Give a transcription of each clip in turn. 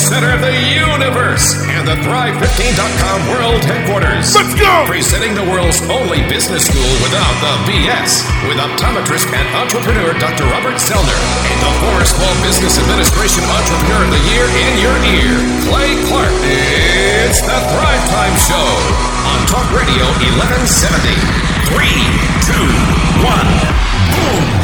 center of the universe and the Thrive15.com world headquarters. Let's go! Presenting the world's only business school without the BS with optometrist and entrepreneur Dr. Robert Zellner and the former Small Business Administration Entrepreneur of the Year in your ear, Clay Clark. It's the Thrive Time Show on Talk Radio 1170. Three, two, one, boom.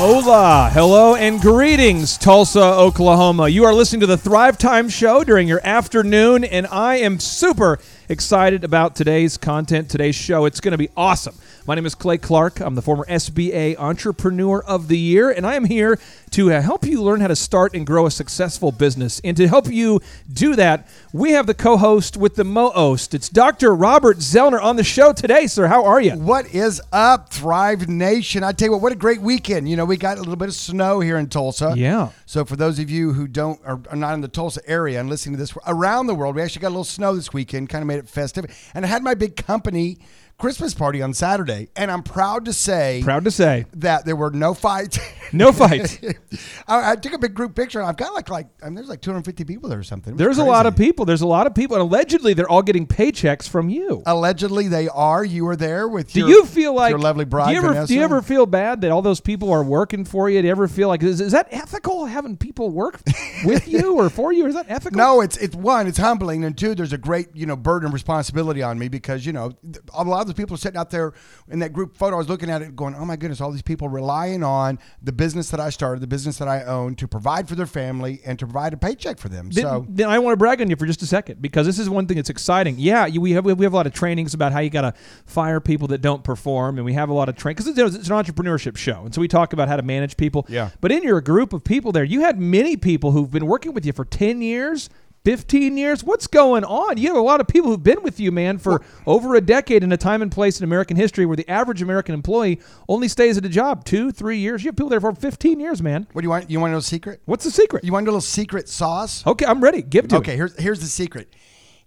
Hola, hello, and greetings, Tulsa, Oklahoma. You are listening to the Thrive Time Show during your afternoon, and I am super excited about today's content, today's show. It's going to be awesome. My name is Clay Clark. I'm the former SBA Entrepreneur of the Year, and I am here to uh, help you learn how to start and grow a successful business. And to help you do that, we have the co host with the most. It's Dr. Robert Zellner on the show today, sir. How are you? What is up, Thrive Nation? I tell you what, what a great weekend. You know, we got a little bit of snow here in Tulsa. Yeah. So for those of you who don't are, are not in the Tulsa area and listening to this around the world, we actually got a little snow this weekend, kind of made it festive. And I had my big company Christmas party on Saturday, and I'm proud to say Proud to say. that there were no fights. No fights. I, I took a big group picture, and I've got like like I mean, there's like 250 people there or something. There's a lot of people. There's a lot of people, and allegedly they're all getting paychecks from you. Allegedly, they are. You were there with Do your, you feel like your lovely bride, Do you ever do you ever feel bad that all those people are working for you? Do you ever feel like is, is that ethical having people work with you or for you? Is that ethical? No, it's it's one, it's humbling, and two, there's a great you know burden of responsibility on me because you know a lot of people are sitting out there in that group photo. I was looking at it, going, "Oh my goodness!" All these people relying on the business that I started, the business that I own, to provide for their family and to provide a paycheck for them. Then, so then I want to brag on you for just a second because this is one thing that's exciting. Yeah, you, we have we have a lot of trainings about how you got to fire people that don't perform, and we have a lot of train because it's, it's an entrepreneurship show, and so we talk about how to manage people. Yeah. But in your group of people there, you had many people who've been working with you for ten years. 15 years? What's going on? You have a lot of people who've been with you, man, for over a decade in a time and place in American history where the average American employee only stays at a job two, three years. You have people there for 15 years, man. what do you want? You want to know a secret? What's the secret? You want a little secret sauce? Okay, I'm ready. Give it to Okay, me. here's here's the secret.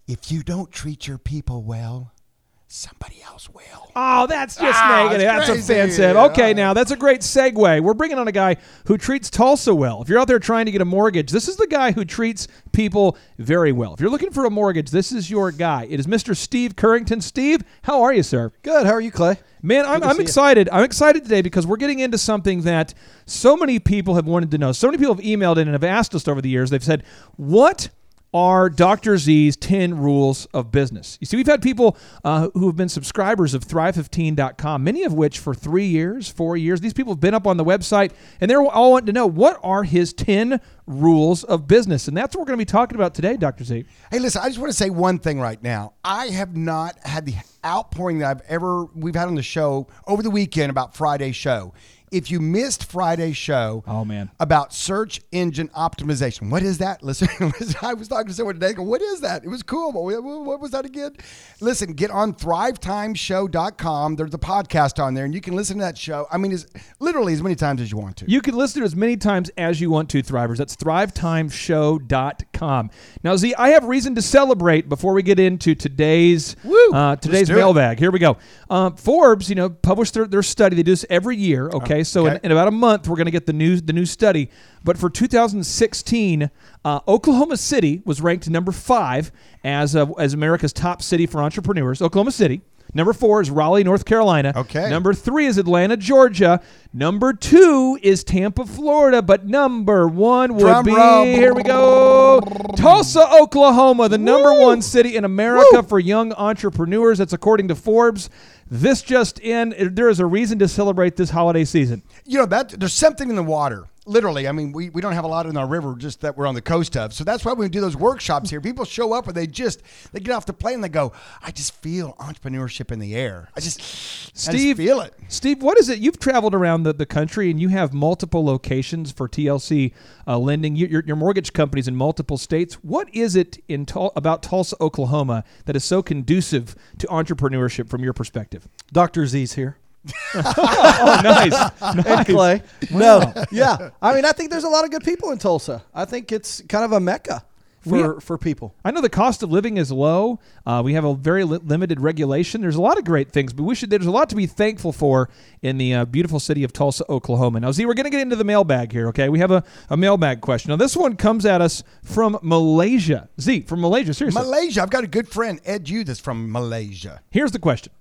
If you don't treat your people well, somebody else will. Oh, that's just Ah, negative. it's That's crazy. offensive. Yeah. Okay, now that's a great segue. We're bringing on a guy who treats Tulsa well. If you're out there trying to get a mortgage, this is the guy who treats people very well. If you're looking for a mortgage, this is your guy. It is Mr. Steve Currington. Steve, how are you, sir? Good. How are you, Clay? Man, I'm, I'm see you. excited. I'm excited today because we're getting into something that so many people have wanted to know. So many people have emailed in and have asked us over the years. They've said, "What are Dr. Z's 10 rules of business?" You see, we've had people uh, who have been subscribers of Thrive15.com, many of which for three years, four years. These people have been up on the website, and they're all wanting to know what are his 10 rules of business, and that's what we're going to be talking about today, Dr. Z. Hey, listen, I just want to say one thing right now. I have not had the outpouring that I've ever we've had on the show over the weekend about Friday's show. If you missed Friday's show, Oh, man. about search engine optimization, what is that? Listen, I was talking to someone today. Go, what is that? It was cool, but what, was that again? Listen, get on ThriveTimeShow.com. There's a podcast on there, and you can listen to that show. I mean, it's literally as many times as you want to. You can listen to it as many times as you want to, Thrivers. That's thrivetimeshow.com. Now, Z, I have reason to celebrate before we get into today's Woo! uh, today's mailbag. Here we go. Um, Forbes, you know, published their, their study. They do this every year. Okay, so in, okay. in about a month, we're going to get the new the new study. But for 2016, uh, Oklahoma City was ranked number five as uh, as America's top city for entrepreneurs. Oklahoma City. Number four is Raleigh, North Carolina. Okay. Number three is Atlanta, Georgia. Number two is Tampa, Florida. But number one would Drum be roll. here we go, Tulsa, Oklahoma, the number one city in America for young entrepreneurs. That's according to Forbes. This just in. There is a reason to celebrate this holiday season. you know that there's something in the water literally i mean we, we don't have a lot in our river just that we're on the coast of so that's why we do those workshops here people show up and they just they get off the plane and they go i just feel entrepreneurship in the air i just I just Steve, feel it Steve, what is it? You've traveled around the, the country and you have multiple locations for TLC uh, lending. You, your, your mortgage companies in multiple states. What is it in Tul- about Tulsa, Oklahoma, that is so conducive to entrepreneurship from your perspective? Dr. Z's here. Oh, nice. And Clay. No. Yeah. I mean, I think there's a lot of good people in Tulsa. I think it's kind of a mecca. For have- for people. I know the cost of living is low. Uh, we have a very li- limited regulation. There's a lot of great things, but we should. There's a lot to be thankful for in the uh, beautiful city of Tulsa, Oklahoma. Now, Z, we're going to get into the mailbag here. Okay, we have a, a mailbag question. Now, this one comes at us from Malaysia. Z from Malaysia. Seriously, Malaysia. I've got a good friend, Ed Yu, that's from Malaysia. Here's the question.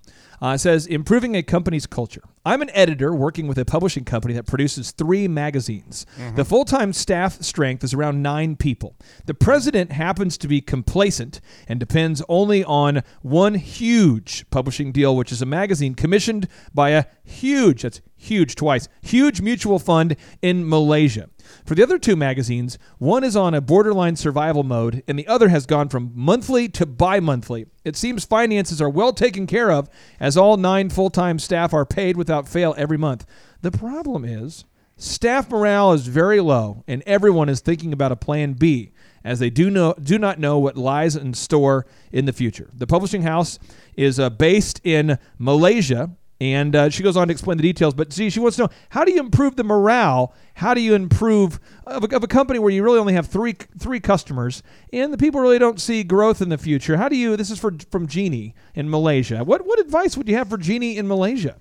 Uh, it says, improving a company's culture. I'm an editor working with a publishing company that produces three magazines. Mm-hmm. The full time staff strength is around nine people. The president happens to be complacent and depends only on one huge publishing deal, which is a magazine commissioned by a huge, that's huge twice, huge mutual fund in Malaysia. For the other two magazines, one is on a borderline survival mode, and the other has gone from monthly to bi monthly. It seems finances are well taken care of, as all nine full time staff are paid without fail every month. The problem is, staff morale is very low, and everyone is thinking about a plan B, as they do, know, do not know what lies in store in the future. The publishing house is uh, based in Malaysia, and uh, she goes on to explain the details. But see, she wants to know how do you improve the morale? How do you improve of a, of a company where you really only have three three customers and the people really don't see growth in the future? How do you? This is for from Jeannie in Malaysia. What what advice would you have for Jeannie in Malaysia?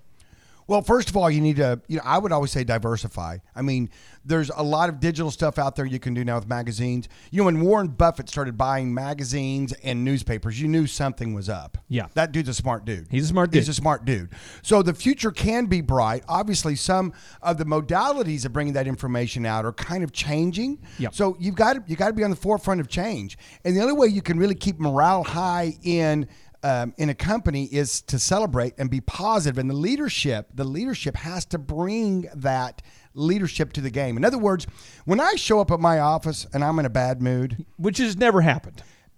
Well, first of all, you need to, you know, I would always say diversify. I mean, there's a lot of digital stuff out there you can do now with magazines. You know, when Warren Buffett started buying magazines and newspapers, you knew something was up. Yeah. That dude's a smart dude. He's a smart He's dude. a smart dude. So the future can be bright. Obviously, some of the modalities of bringing that information out are kind of changing. Yep. So you've got to, you got to be on the forefront of change. And the only way you can really keep morale high in um, in a company is to celebrate and be. And the leadership, the leadership has to bring that leadership to the game. In other words, when I show up at my office and I'm in a bad mood, Which has never happened.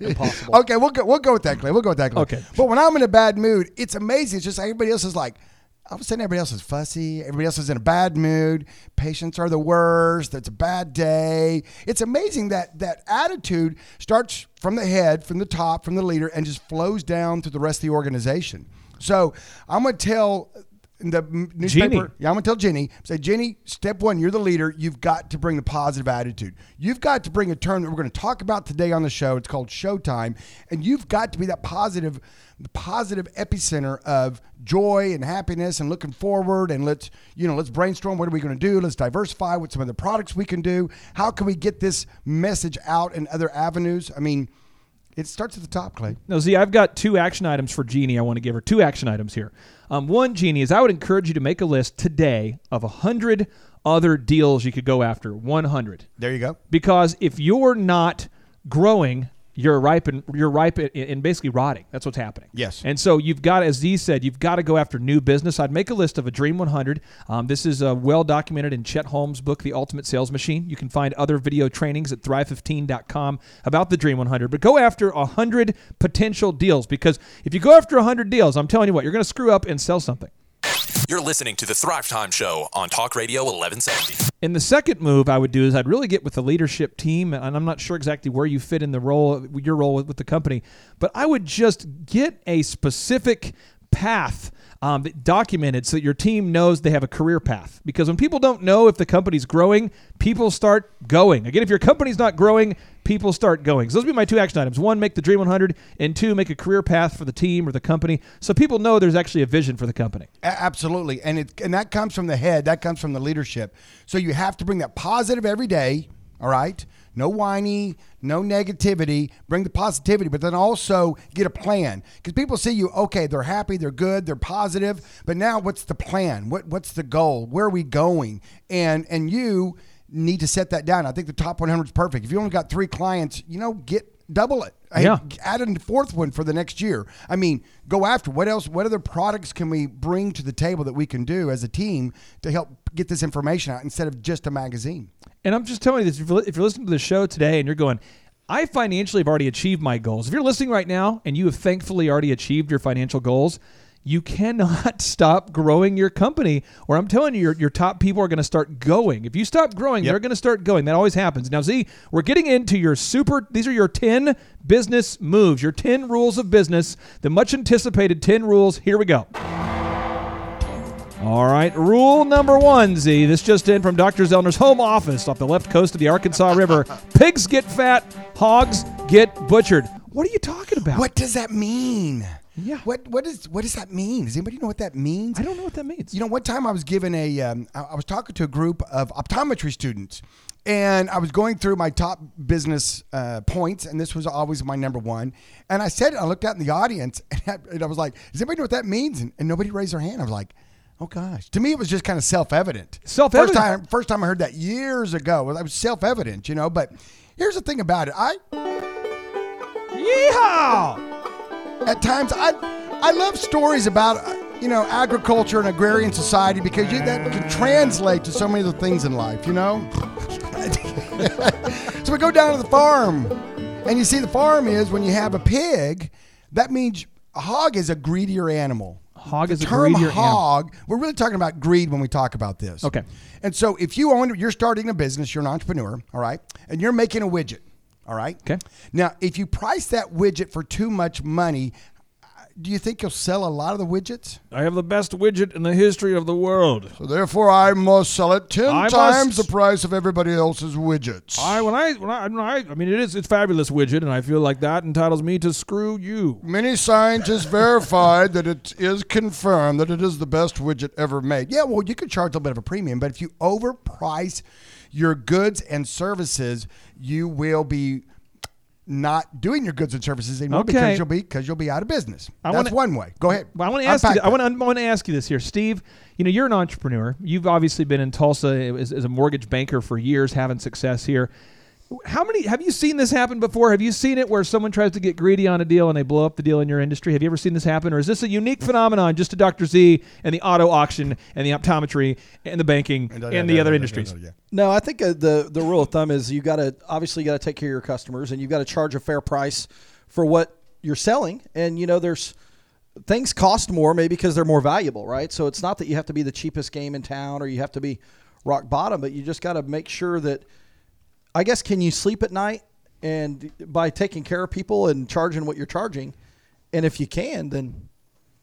Impossible. Okay, we'll go. We'll go with that, Clay. We'll go with that, Clay. Okay. But when I'm in a bad mood, it's amazing. It's just everybody else is like, all of a sudden, everybody else is fussy. Everybody else is in a bad mood. Patients are the worst. It's a bad day. It's amazing that that attitude starts from the head, from the top, from the leader, and just flows down to the rest of the organization. So I'm going to tell the newspaper. Jeannie. Yeah, I'm gonna tell Jenny. Say, Jenny, step one, you're the leader. You've got to bring the positive attitude. You've got to bring a term that we're going to talk about today on the show. It's called Showtime, and you've got to be that positive, the positive epicenter of joy and happiness and looking forward. And let's, you know, let's brainstorm. What are we going to do? Let's diversify what some of the products we can do. How can we get this message out in other avenues? I mean, it starts at the top, Clay. No, see, I've got two action items for Jeannie. I want to give her two action items here. Um, one, Jeannie, is I would encourage you to make a list today of a hundred other deals you could go after. One hundred. There you go. because if you're not growing you're ripe and you're ripe and- basically rotting. That's what's happening. Yes. and so you've got as z said you've got to go after new business. I'd make a list of a dream 100 um, this is uh, well documented in chet holmes book the ultimate sales machine. You can find other video trainings at thrive15.com about the dream 100 but go after 100 potential deals because if you go after 100 deals i'm telling you what you're going to screw up and sell something You're listening to the Thrive Time Show on Talk Radio 1170. And the second move I would do is I'd really get with the leadership team, and I'm not sure exactly where you fit in the role, your role with, with the company, but I would just get a specific path um, documented so that your team knows they have a career path. Because when people don't know if the company's growing, people start going. Again, if your company's not growing, people start going. So those would be my two action items. One, make the Dream 100, and two, make a career path for the team or the company so people know there's actually a vision for the company. Absolutely, and it and that comes from the head. That comes from the leadership. So you have to bring that positive every day. All right, no whiny, no negativity. Bring the positivity, but then also get a plan because people see you. Okay, they're happy, they're good, they're positive. But now, what's the plan? What what's the goal? Where are we going? And and you need to set that down. I think the top 100 is perfect. If you only got three clients, you know, get double it. Yeah. add a fourth one for the next year. I mean, go after what else? What other products can we bring to the table that we can do as a team to help get this information out instead of just a magazine? And I'm just telling you this: if you're, listening to the show today and you're going, I financially have already achieved my goals. If you're listening right now and you have thankfully already achieved your financial goals, you cannot stop growing your company. Or I'm telling you, your, your top people are going to start going. If you stop growing, they're going to start going. That always happens. Now, Z, we're getting into your super. These are your 10 business moves, your 10 rules of business, the much anticipated 10 rules. Here we go. All right, rule number one, Z. This just in from Dr. Zellner's home office off the left coast of the Arkansas River. Pigs get fat, hogs get butchered. What are you talking about? What does that mean? Yeah. What what is what does that mean? Does anybody know what that means? I don't know what that means. You know, one time I was given a, um, I, I was talking to a group of optometry students, and I was going through my top business uh, points, and this was always my number one. And I said, it, I looked out in the audience, and I, and I was like, "Does anybody know what that means?" And, and nobody raised their hand. I was like. Oh gosh! To me, it was just kind of self-evident. Self-evident. First time, first time I heard that years ago. It was self-evident, you know. But here's the thing about it: I Yeehaw! at times I I love stories about uh, you know agriculture and agrarian society because you, that can translate to so many of the things in life, you know. so we go down to the farm, and you see the farm is when you have a pig, that means a hog is a greedier animal. Hog is term hog. We're really talking about greed when we talk about this. Okay. And so if you own, you're starting a business, you're an entrepreneur, all right, and you're making a widget, all right. Okay. Now, if you price that widget for too much money, do you think you'll sell a lot of the widgets? I have the best widget in the history of the world. So therefore, I must sell it ten I times must- the price of everybody else's widgets. I when I when I, when I I mean it is it's fabulous widget and I feel like that entitles me to screw you. Many scientists verified that it is confirmed that it is the best widget ever made. Yeah, well, you could charge a little bit of a premium, but if you overprice your goods and services, you will be not doing your goods and services anymore Okay. because you'll be because you'll be out of business. I That's wanna- one way. Go ahead. Well, I want to ask you. I want to. I want to ask you this here, Steve. You know, you're an entrepreneur. You've obviously been in Tulsa eh, as, as a mortgage banker for years, having success here. How many have you seen this happen before? Have you seen it where someone tries to get greedy on a deal and they blow up the deal in your industry? Have you ever seen this happen, or is this a unique phenomenon just to Dr. Z and the auto auction and the optometry and the banking and the other industries? No, I think uh, the the rule of thumb is you got to obviously you got to take care of your customers and you've got to charge a fair price for what you're selling. And you know, there's things cost more maybe because they're more valuable, right? So it's not that you have to be the cheapest game in town or you have to be rock bottom, but you just got to make sure that I guess can you sleep at night and by taking care of people and charging what you're charging, and if you can, then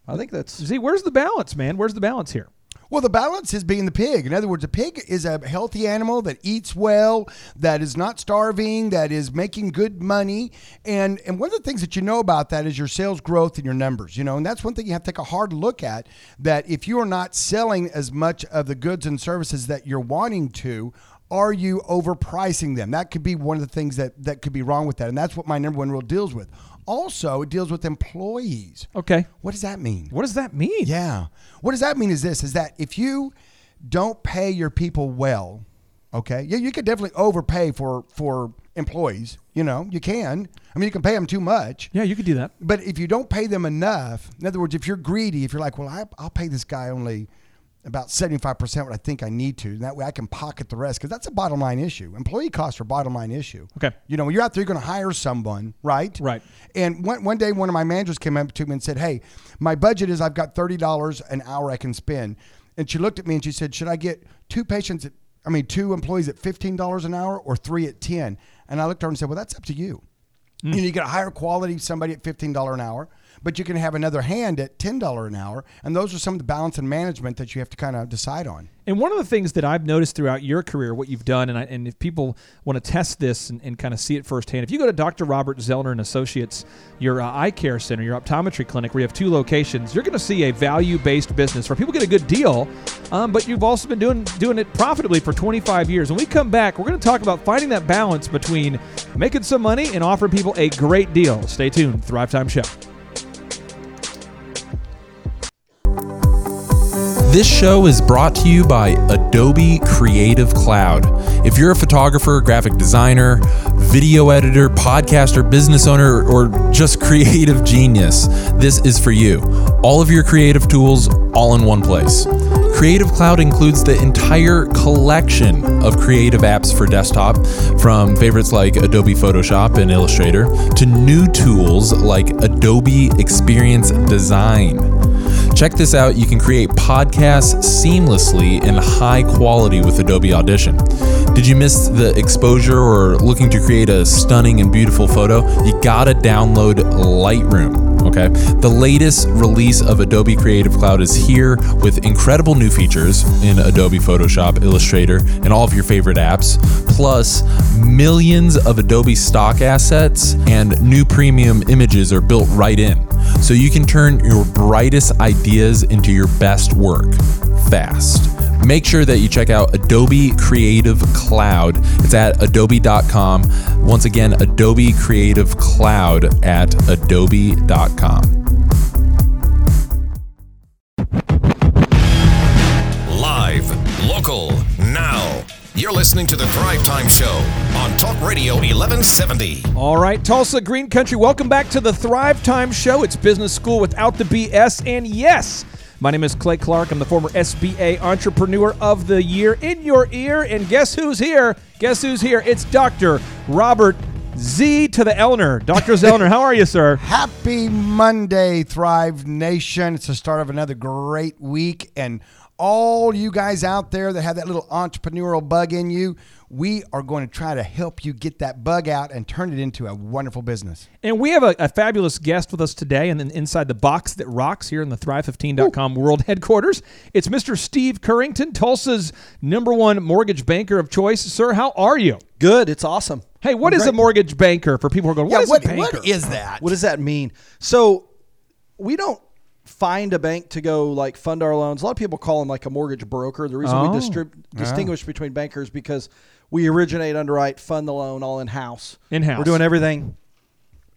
I think that's see where's the balance, man? Where's the balance here? Well, the balance is being the pig. In other words, a pig is a healthy animal that eats well, that is not starving, that is making good money. And and one of the things that you know about that is your sales growth and your numbers, you know, and that's one thing you have to take a hard look at that if you are not selling as much of the goods and services that you're wanting to, are you overpricing them? That could be one of the things that that could be wrong with that. And that's what my number one rule deals with. Also, it deals with employees. Okay. What does that mean? What does that mean? Yeah. What does that mean is this is that if you don't pay your people well, okay? Yeah, you could definitely overpay for for employees, you know. You can. I mean, you can pay them too much. Yeah, you could do that. But if you don't pay them enough, in other words, if you're greedy, if you're like, well, I, I'll pay this guy only about 75% what I think I need to, and that way I can pocket the rest, because that's a bottom line issue. Employee costs are a bottom line issue. Okay. You know, when you're out there, you're going to hire someone, right? Right. And one, one day, one of my managers came up to me and said, Hey, my budget is I've got $30 an hour I can spend. And she looked at me and she said, Should I get two patients at, I mean, two employees at $15 an hour or three at 10? And I looked at her and said, Well, that's up to you. Hmm. You know, you get a higher quality somebody at $15 an hour, but you can have another hand at $10 an hour. And those are some of the balance and management that you have to kind of decide on. And one of the things that I've noticed throughout your career, what you've done, and, I, and if people want to test this and, and kind of see it firsthand, if you go to Dr. Robert Zellner and Associates, your uh, eye care center, your optometry clinic, where you have two locations, you're going to see a value-based business where people get a good deal, um, but you've also been doing doing it profitably for 25 years. When we come back, we're going to talk about finding that balance between making some money and offering people a great deal. Stay tuned. Thrive Time Show. This show is brought to you by Adobe Creative Cloud. If you're a photographer, graphic designer, video editor, podcaster, business owner, or just creative genius, this is for you. All of your creative tools all in one place. Creative Cloud includes the entire collection of creative apps for desktop, from favorites like Adobe Photoshop and Illustrator to new tools like Adobe Experience Design. Check this out. You can create podcasts seamlessly and high quality with Adobe Audition. Did you miss the exposure or looking to create a stunning and beautiful photo? You gotta download Lightroom. Okay. The latest release of Adobe Creative Cloud is here with incredible new features in Adobe Photoshop, Illustrator, and all of your favorite apps, plus millions of Adobe stock assets and new premium images are built right in. So you can turn your brightest ideas into your best work fast. Make sure that you check out Adobe Creative Cloud. It's at adobe.com. Once again, Adobe Creative Cloud at adobe.com. Live, local, now. You're listening to the Thrive Time Show on Talk Radio 1170. All right, Tulsa Green Country, welcome back to the Thrive Time Show. It's business school without the BS. And yes, my name is Clay Clark. I'm the former SBA Entrepreneur of the Year in your ear. And guess who's here? Guess who's here? It's Dr. Robert Z to the Elner. Dr. Zellner, how are you, sir? Happy Monday, Thrive Nation. It's the start of another great week. And all you guys out there that have that little entrepreneurial bug in you, we are going to try to help you get that bug out and turn it into a wonderful business. And we have a, a fabulous guest with us today, and then inside the box that rocks here in the Thrive15.com world headquarters, it's Mr. Steve Currington, Tulsa's number one mortgage banker of choice. Sir, how are you? Good. It's awesome. Hey, what is a mortgage banker for people who are going, what is what, a banker? what is that? What does that mean? So we don't find a bank to go like fund our loans. A lot of people call them like a mortgage broker. The reason Oh. we distrib- ah. distinguish between bankers because we originate, underwrite, fund the loan all in house. In-house. We're doing everything.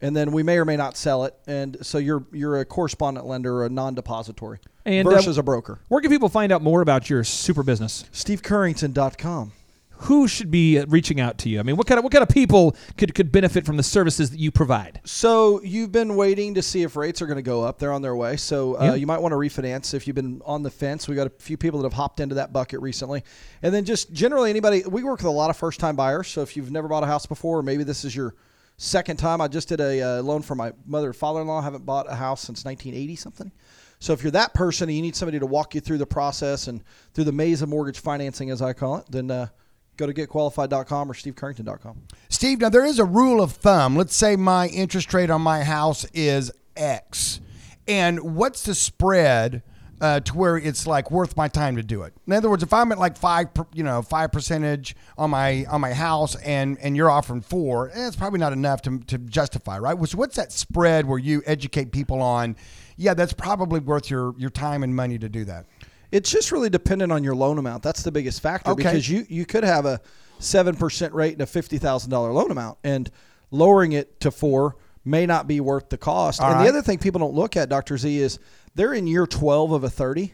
And then we may or may not sell it, and so you're you're a correspondent lender or a non-depository And, uh, versus a broker. Where can people find out more about your super business? SteveCurrington.com. Who should be uh, reaching out to you? I mean, what kind of what kind of people could, could benefit from the services that you provide? So you've been waiting to see if rates are going to go up. They're on their way. So uh, Yeah. you might want to refinance if you've been on the fence. We got a few people that have hopped into that bucket recently, and then just generally anybody. We work with a lot of first-time buyers. So if you've never bought a house before, or maybe this is your second time. I just did a uh, loan for my mother and father-in-law. haven't bought a house since 1980 something. So if you're that person and you need somebody to walk you through the process and through the maze of mortgage financing, as I call it, then uh, go to getqualified.com or stevecurrington.com. Steve, now there is a rule of thumb. Let's say my interest rate on my house is X. And what's the spread uh, to where it's like worth my time to do it? In other words, if I'm at like five, you know, five percentage on my on my house, and and you're offering four, eh, it's probably not enough to, to justify, right? Which what's that spread where you educate people on? Yeah, that's probably worth your your time and money to do that. It's just really dependent on your loan amount. That's the biggest factor Okay. because you you could have a seven percent rate and a fifty thousand dollar loan amount, and lowering it to four may not be worth the cost. All and right. the other thing people don't look at, Doctor Z, is they're in year twelve of a thirty,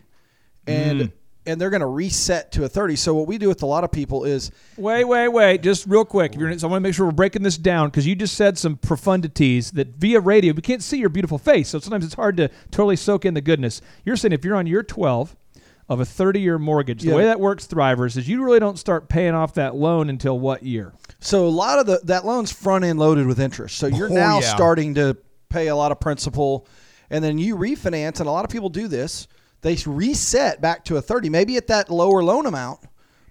and Mm. and they're going to reset to a thirty. So what we do with a lot of people is Wait, wait, wait. Just real quick. If you're, so I want to make sure we're breaking this down because you just said some profundities that via radio, we can't see your beautiful face. So sometimes it's hard to totally soak in the goodness. You're saying if you're on year 12 of a 30 year mortgage, the Yeah. way that works, Thrivers, is you really don't start paying off that loan until what year? So a lot of the that loan's front end loaded with interest. So you're Oh, now yeah. starting to pay a lot of principal, and then you refinance, and a lot of people do this. They reset back to a thirty, maybe at that lower loan amount,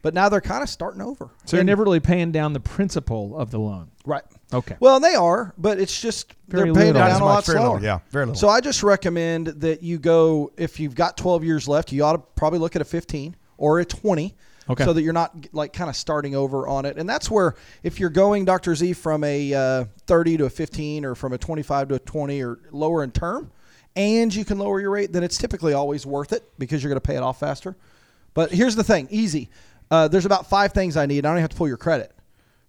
but now they're kind of starting over. So you're never really paying down the principal of the loan. right. Okay. Well, they are, but it's just Very they're paying little. it down a lot very slower. little, yeah, very little. So I just recommend that you go if you've got 12 years left, you ought to probably look at a 15 or a 20. Okay. So that you're not like kind of starting over on it, and that's where if you're going Dr. Z from a uh, 30 to a 15 or from a 25 to a 20 or lower in term, and you can lower your rate, then it's typically always worth it because you're going to pay it off faster. But here's the thing, easy. Uh, there's about five things I need. I don't even have to pull your credit.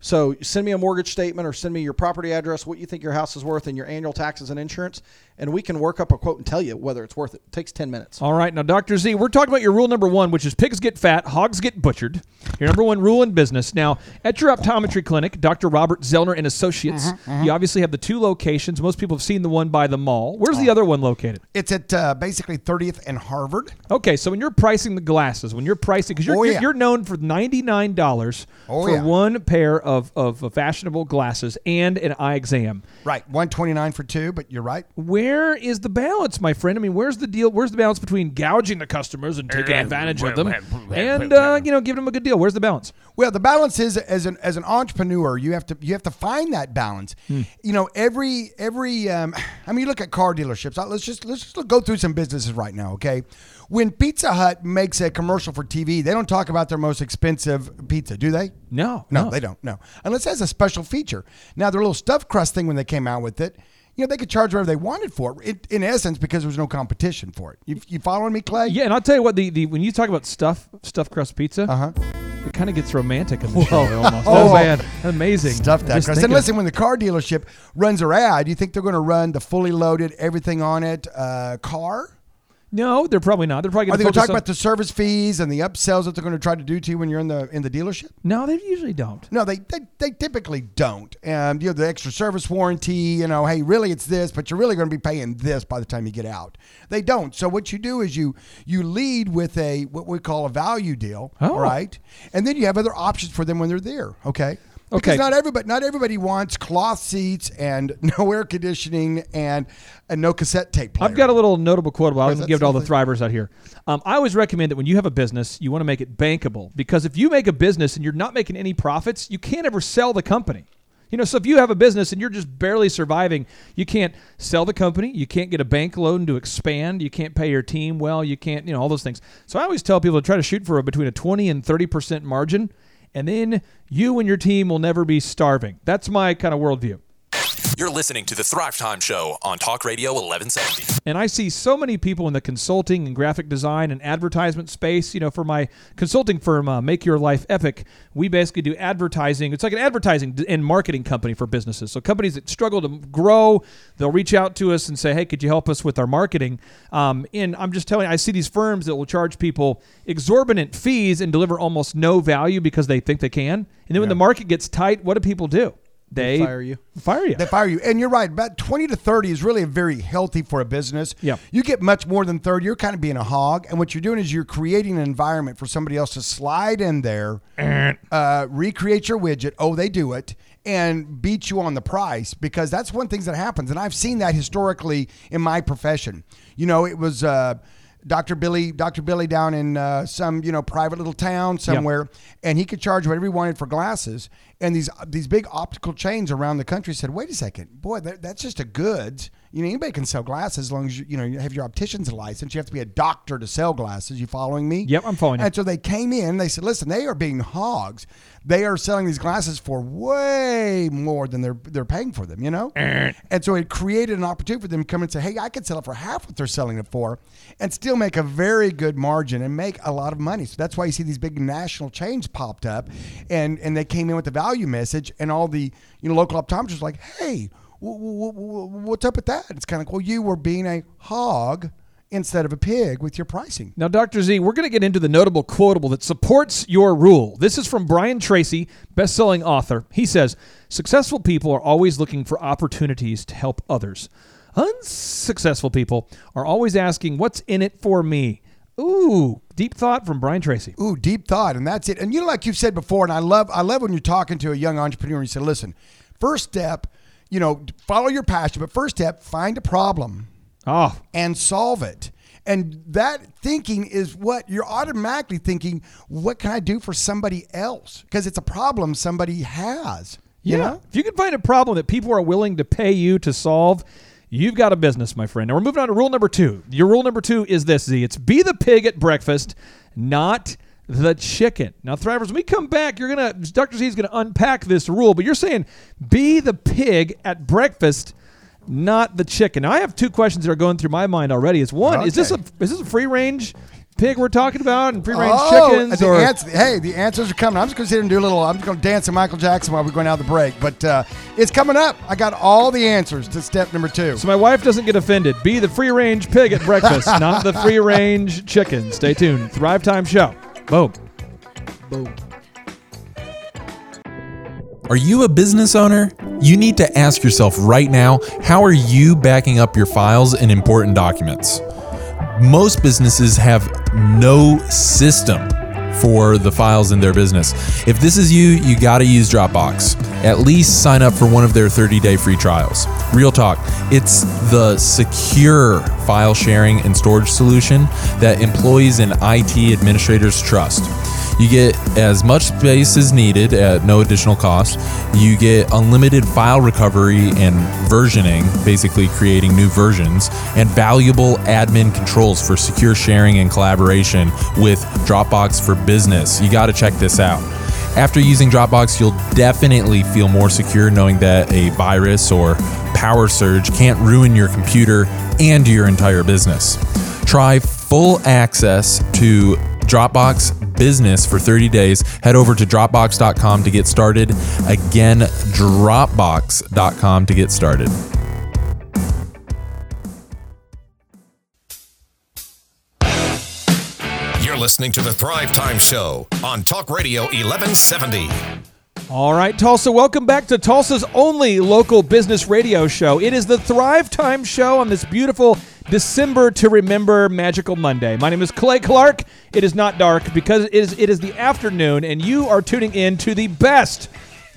So send me a mortgage statement or send me your property address, what you think your house is worth, and your annual taxes and insurance, and we can work up a quote and tell you whether it's worth it. It takes 10 minutes. All right, now Dr. Z, we're talking about your rule number one, which is pigs get fat, hogs get butchered. Your number one rule in business. Now, at your optometry clinic, Dr. Robert Zellner and Associates, you obviously have the two locations. Most people have seen the one by the mall. Where's the other one located? It's at uh, basically 30th and Harvard. Okay, so when you're pricing the glasses, when you're pricing, because you're, Oh, yeah. you're known for $99 Oh, for yeah. one pair of, of fashionable glasses and an eye exam. Right, 129 for two, but you're right. Where is the balance, my friend? I mean, where's the deal? Where's the balance between gouging the customers and taking advantage of them and uh, you know, giving them a good deal. Where's the balance? Well, the balance is as an as an entrepreneur, you have to you have to find that balance. Hmm. You know, every every um, I mean, you look at car dealerships. Uh, Let's just let's just go through some businesses right now, okay? When Pizza Hut makes a commercial for TV, they don't talk about their most expensive pizza, do they? No, No, they don't. No, unless it has a special feature. Now, their little stuffed crust thing when they came out with it, you know, they could charge whatever they wanted for it. it in essence, because there was no competition for it. You, you following me, Clay? Yeah, and I'll tell you what. The, the when you talk about stuff stuffed crust pizza, Uh huh. it kind of gets romantic in the show almost. Oh, Oh, man. amazing. Stuff that crust. And listen, when the car dealership runs their ad, you think they're going to run the fully loaded, everything on it uh, car? No, they're probably not. They're probably Are going they to going to talk about the service fees and the upsells that they're going to try to do to you when you're in the in the dealership? no, they usually don't. No, they, they, they typically don't. Um, you know, the extra service warranty, you know, hey, really it's this, but you're really going to be paying this by the time you get out. They don't. So what you do is you you lead with a what we call a value deal, Oh. right? And then you have other options for them when they're there, okay? Because not everybody not everybody wants cloth seats and no air conditioning and and no cassette tape player. I've got a little notable quote. I'll Is that give it to all the thrivers out here. Um, I always recommend that when you have a business, you want to make it bankable because if you make a business and you're not making any profits, you can't ever sell the company. You know, so if you have a business and you're just barely surviving, you can't sell the company, you can't get a bank loan to expand, you can't pay your team well, you can't, you know, all those things. So I always tell people to try to shoot for a, between a 20 and 30% margin, and then you and your team will never be starving. That's my kind of worldview. You're listening to the Thrive Time Show on Talk Radio 1170. And I see so many people in the consulting and graphic design and advertisement space. You know, for my consulting firm, uh, Make Your Life Epic, we basically do advertising. It's like an advertising and marketing company for businesses. So companies that struggle to grow, they'll reach out to us and say, "Hey, could you help us with our marketing?" Um, and I'm just telling you, I see these firms that will charge people exorbitant fees and deliver almost no value because they think they can. And then when the market gets tight, what do people do? They, fire you. Fire you. They fire you. And you're right. About 20 to 30 is really very healthy for a business. Yeah. You get much more than 30. You're kind of being a hog. And what you're doing is you're creating an environment for somebody else to slide in there, uh, recreate your widget. Oh, they do it. And beat you on the price because that's one thing that happens. And I've seen that historically in my profession. You know, it was. Uh, Dr. Billy, Dr. Billy down in uh, some you know private little town somewhere, and he could charge whatever he wanted for glasses. And these these big optical chains around the country said, "Wait a second, boy, that, that's just a goods. You know, anybody can sell glasses as long as you you know you have your optician's license. You have to be a doctor to sell glasses. You following me? Yep, I'm following you. And so they came in. They said, "Listen, they are being hogs. They are selling these glasses for way more than they're they're paying for them. You know." Eh. and so it created an opportunity for them to come and say, "Hey, I could sell it for half what they're selling it for, and still make a very good margin and make a lot of money." So that's why you see these big national chains popped up, and and they came in with the value message, and all the you know local optometrists were like, "Hey." Wh- wh- wh- What's up with that? It's kind of like, well, you were being a hog instead of a pig with your pricing. Now, Dr. Z, we're going to get into the notable quotable that supports your rule. This is from Brian Tracy, best-selling author. He says, "Successful people are always looking for opportunities to help others. Unsuccessful people are always asking, "What's in it for me?" Ooh, deep thought from Brian Tracy. Ooh, deep thought, and that's it. And you know, like you've said before, and I love, I love when you're talking to a young entrepreneur. and You say, "Listen, first step, you know, follow your passion, but first step, find a problem Oh, and solve it." And that thinking is what you're automatically thinking. What can I do for somebody else? Because it's a problem somebody has. You yeah. know. If you can find a problem that people are willing to pay you to solve, you've got a business, my friend. Now we're moving on to rule number two. Your rule number two is this: Z. It's be the pig at breakfast, not the chicken. Now, Thrivers, when we come back, you're gonna Dr. Z is gonna unpack this rule, but you're saying be the pig at breakfast. Not the chicken. Now, I have two questions that are going through my mind already. Is one, is this a is this a free range pig we're talking about, and free range Oh, chickens, the or answer, hey, the answers are coming. I'm just going to sit here and do a little. I'm just going to dance to Michael Jackson while we're going out the break. But uh, it's coming up. I got all the answers to step number two. So my wife doesn't get offended. Be the free range pig at breakfast, not the free range chicken. Stay tuned. Thrive Time Show. Boom. Boom. Are you a business owner? You need to ask yourself right now how are you backing up your files and important documents? Most businesses have no system for the files in their business. If this is you, you got to use Dropbox. At least sign up for one of their 30 day free trials. Real talk, it's the secure file sharing and storage solution that employees and IT administrators trust. You get as much space as needed at no additional cost. You get unlimited file recovery and versioning, basically creating new versions, and valuable admin controls for secure sharing and collaboration with Dropbox for Business. You got to check this out. After using Dropbox, you'll definitely feel more secure knowing that a virus or power surge can't ruin your computer and your entire business. Try full access to Dropbox Business for 30 days. Head over to Dropbox.com to get started. Again, Dropbox.com to get started. You're listening to the Thrive Time Show on Talk Radio 1170. All right, Tulsa, welcome back to Tulsa's only local business radio show. It is the Thrive Time Show on this beautiful December to Remember Magical Monday. My name is Clay Clark. It is not dark because it is, it is the afternoon, and you are tuning in to the best,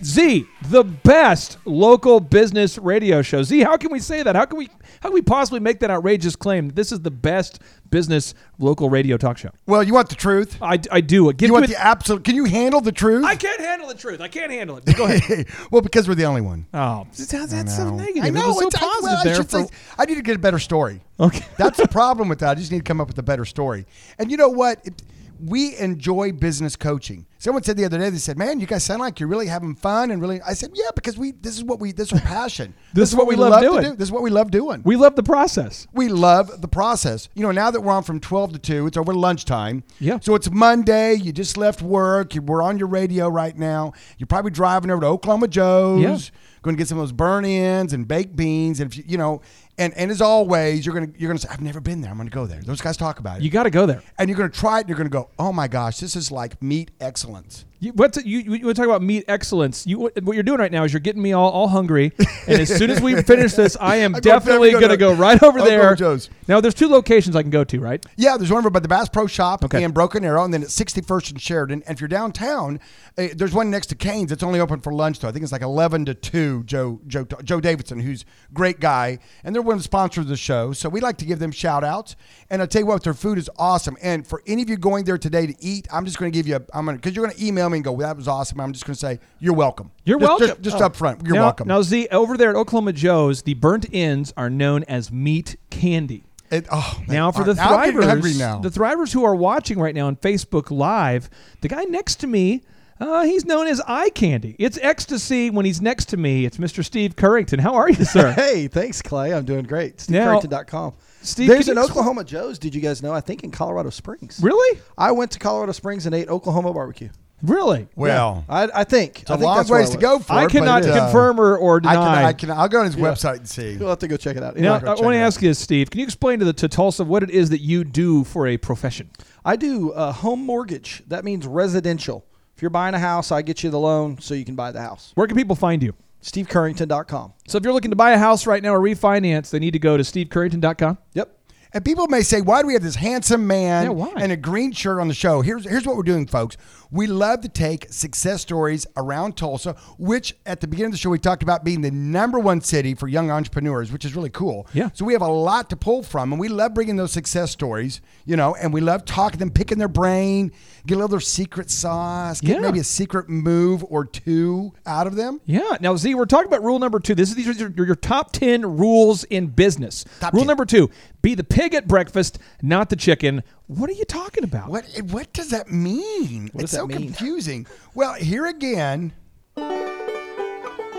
Z, the best local business radio show. Z, how can we say that? How can we how can we possibly make that outrageous claim? This is the best business local radio talk show. Well, you want the truth? I, I do. Give You want the absolute? Can you handle the truth? I can't handle the truth. I can't handle it. Go ahead. well, because we're the only one. Oh, that's, that's so negative. I know. It so it's- I- positive well, there. should for- say- I need to get a better story. Okay. That's the problem with that. I just need to come up with a better story. And you know what? It, we enjoy business coaching. Someone said the other day, they said, "Man, you guys sound like you're really having fun and really." I said, "Yeah, because we this is what we this is our passion. This is what we love to doing. do. This is what we love doing. we love the process. we love the process. You know, now that we're on from 12 to 2, it's over lunchtime. Yeah. So it's Monday. You just left work. You, we're on your radio right now. You're probably driving over to Oklahoma Joe's, Yeah. going to get some of those burnt ends and baked beans. And, if you, you know, and, and as always, you're going to you're gonna say, I've never been there. I'm going to go there. Those guys talk about it. You got to go there. and you're going to try it and you're going to go, oh my gosh, this is like meat excellence balance. You, what's it, you, you, want to talk about meat excellence? You what you're doing right now is you're getting me all, all hungry, and as soon as we finish this, I am I'm definitely going to go right over Oklahoma there. Joe's. Now, there's two locations I can go to, right? Yeah, there's one over by the Bass Pro Shop Okay. in Broken Arrow, and then at 61st and Sheridan. And if you're downtown, uh, there's one next to Canes. It's only open for lunch though. I think it's like 11 to 2. Joe Joe Joe Davidson, who's a great guy, and they're one of the sponsors of the show. So we like to give them shout outs. And I tell you what, their food is awesome. And for any of you going there today to eat, I'm just going to give you. A, I'm going because you're going to email me and go, that was awesome. I'm just going to say you're welcome. You're Just- welcome. Just, just Oh. up front, you're now, welcome. Now, Z, over there at Oklahoma Joe's, the burnt ends are known as meat candy. It- oh. Now, for the thrivers, now. the thrivers who are watching right now on Facebook Live, the guy next to me, uh, he's known as eye candy. It's ecstasy when he's next to me. It's Mr. Steve Currington. How are you, sir? Hey, thanks, Clay. I'm doing great. SteveCurrington.com. Steve, There's an Oklahoma Joe's. Did you guys know? I think in Colorado Springs. really, I went to Colorado Springs and ate Oklahoma barbecue. Really. well, I, I think. it's a long ways to go for I it, cannot but, uh, confirm or, or I deny. can, I can. I'll go on his website and see. You'll have to go check it out. now, Anyway, I want to ask you, Steve. Can you explain to the to Tulsa what it is that you do for a profession? I do uh, home mortgage. That means residential. If you're buying a house, I get you the loan so you can buy the house. Where can people find you? SteveCurrington.com. So if you're looking to buy a house right now or refinance, they need to go to stevecurrington.com. Yep. And people may say, why do we have this handsome man Yeah, and a green shirt on the show? Here's here's what we're doing, folks. We love to take success stories around Tulsa, which at the beginning of the show we talked about being the number one city for young entrepreneurs, which is really cool. Yeah. So we have a lot to pull from, and we love bringing those success stories, you know, and we love talking to them, picking their brain, get a little their secret sauce, get Yeah. maybe a secret move or two out of them. Yeah. Now, Z, we're talking about rule number two. This is these are your, your top ten rules in business. Top rule 10. number two: be the pig at breakfast, not the chicken. What are you talking about? What what does that mean? What it's does so that mean? confusing. Well, here again.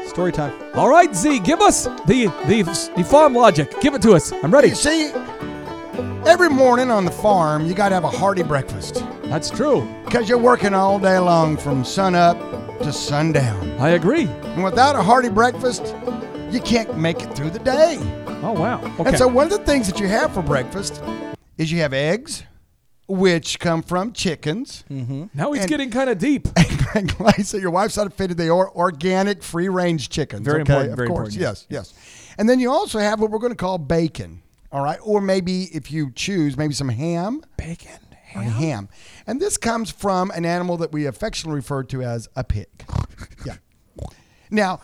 Story time. All right, Z, give us the the the farm logic. Give it to us. I'm ready. You see, every morning on the farm, you got to have a hearty breakfast That's true. because you're working all day long from sun up to sundown. I agree. And without a hearty breakfast, you can't make it through the day. Oh wow. Okay. And so, one of the things that you have for breakfast is you have eggs, which come from chickens. Mm-hmm. now he's and- getting kind of deep. And like I said, your wife's not fitted. They are organic, free range chickens. Very okay? important, Of very course, important, yes, yes. And then you also have what we're going to call bacon. All right, or maybe if you choose, maybe some ham. Bacon, or ham. And this comes from an animal that we affectionately refer to as a pig. yeah. Now,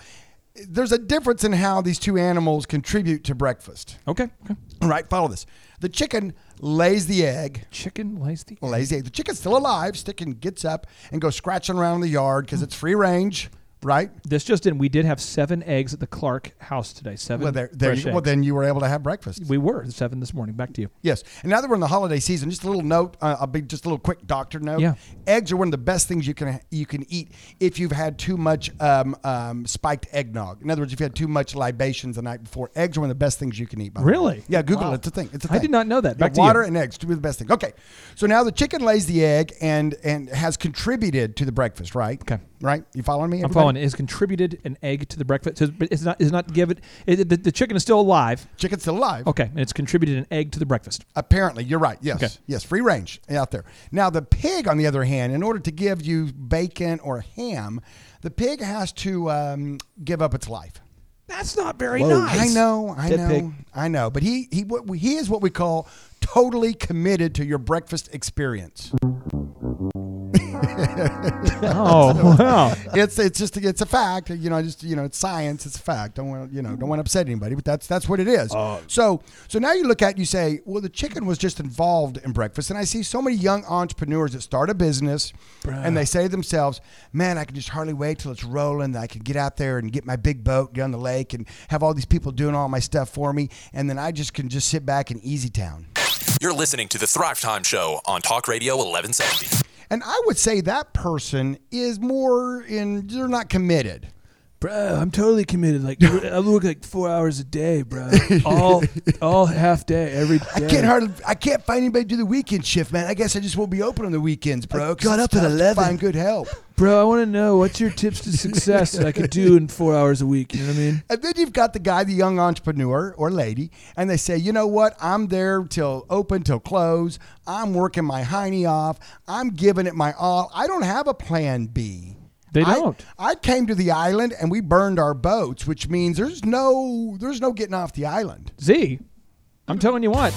there's a difference in how these two animals contribute to breakfast. Okay. okay. All right, follow this. The chicken lays the egg. Chicken lays the egg. Lays the egg. The chicken's still alive. Chicken gets up and goes scratching around in the yard because hmm. it's free range, right? This just in, we did have seven eggs at the Clark house today. Seven. Well, there, there you, well, then you were able to have breakfast. we were seven this morning. Back to you. Yes, and now that we're in the holiday season, just a little note. Uh, I'll be just a little quick doctor note. Yeah. eggs are one of the best things you can you can eat if you've had too much um, um, spiked eggnog. In other words, if you had too much libations the night before, eggs are one of the best things you can eat. by the way. Really? Yeah, Google it. It's a thing. It's a I thing. I did not know that. Yeah, Back to you. water and eggs two of the best things. Okay, so now the chicken lays the egg and and has contributed to the breakfast, right? Okay. right. You following me? I'm following. It has contributed an egg to the breakfast. So It's not. It's not given. It, the, the chicken is still alive. Chicken's still alive. Okay, and it's contributed an egg to the breakfast. Apparently, you're right. Yes, Okay. yes, free range out there. Now, the pig, on the other hand, in order to give you bacon or ham, the pig has to um, give up its life. That's not very Whoa. nice. I know, I Dead know, pig. I know. But he he what he is what we call totally committed to your breakfast experience. Oh wow. it's it's just it's a fact. You know, just you know, it's science. It's a fact. Don't want to you know don't want to upset anybody, but that's that's what it is. Oh. so so now you look at it, you say, well, the chicken was just involved in breakfast, and I see so many young entrepreneurs that start a business, and they say to themselves, man, I can just hardly wait till it's rolling. That I can get out there and get my big boat, get on the lake, and have all these people doing all my stuff for me, and then I just can just sit back in easy town. You're listening to the Thrive Time Show on Talk Radio 1170. And I would say that person is more in, they're not committed. Bro, I'm totally committed. Like I work like four hours a day, bro. All all half day every day. I can't hardly, I can't find anybody to do the weekend shift, man. I guess I just won't be open on the weekends, bro. 'cause got up at 11. Find good help. Bro, I want to know what's your tips to success that I could do in four hours a week. You know what I mean? And then you've got the guy, the young entrepreneur or lady, and they say, you know what? I'm there till open, till close. I'm working my hiney off. I'm giving it my all. I don't have a plan B. They don't. I, came to the island and we burned our boats, which means there's no there's no getting off the island. Z, I'm telling you what.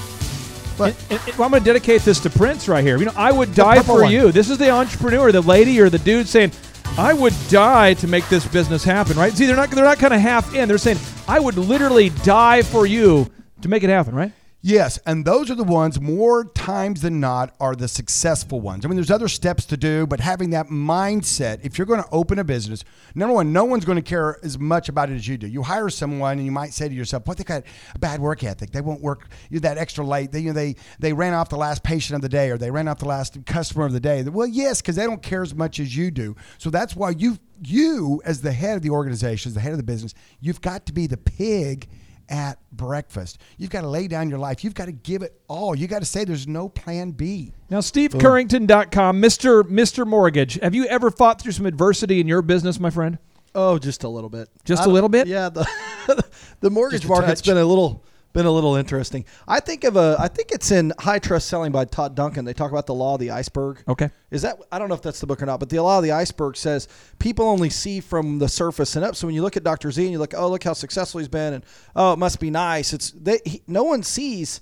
But And- and- well, I'm going to dedicate this to Prince right here. You know, I would die for one. you. This is the entrepreneur, the lady or the dude saying, "I would die to make this business happen." Right? See, they're not they're not kind of half in. They're saying, "I would literally die for you to make it happen." Right? Yes, and those are the ones more times than not are the successful ones. I mean, there's other steps to do, but having that mindset, if you're going to open a business, number one, no one's going to care as much about it as you do. You hire someone, and you might say to yourself, "What they got a bad work ethic? They won't work you that extra late. They you know, they they ran off the last patient of the day, or they ran off the last customer of the day." Well, yes, because they don't care as much as you do. So that's why you you as the head of the organization, as the head of the business, you've got to be the pig at breakfast. You've got to lay down your life. You've got to give it all. You got to say there's no plan B. Now, SteveCurrington.com, Mr. Mr. Mortgage. Have you ever fought through some adversity in your business, my friend? Oh, just a little bit. Just I a little bit? Yeah. The the mortgage Just a market's touch. been a little been a little interesting. I think of a I think it's in High Trust Selling by Todd Duncan. They talk about the law of the iceberg. Okay. Is that I don't know if that's the book or not, but the law of the iceberg says people only see from the surface and up. So when you look at Dr. Z and you look, oh look how successful he's been, and oh it must be nice. It's they, he, no one sees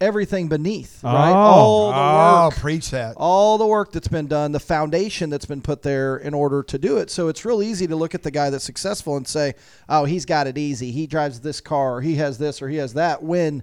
everything beneath, right? Oh. All the Oh, work, preach that. all the work that's been done, the foundation that's been put there in order to do it. So it's real easy to look at the guy that's successful and say, "Oh, he's got it easy. He drives this car, or he has this, or he has that." When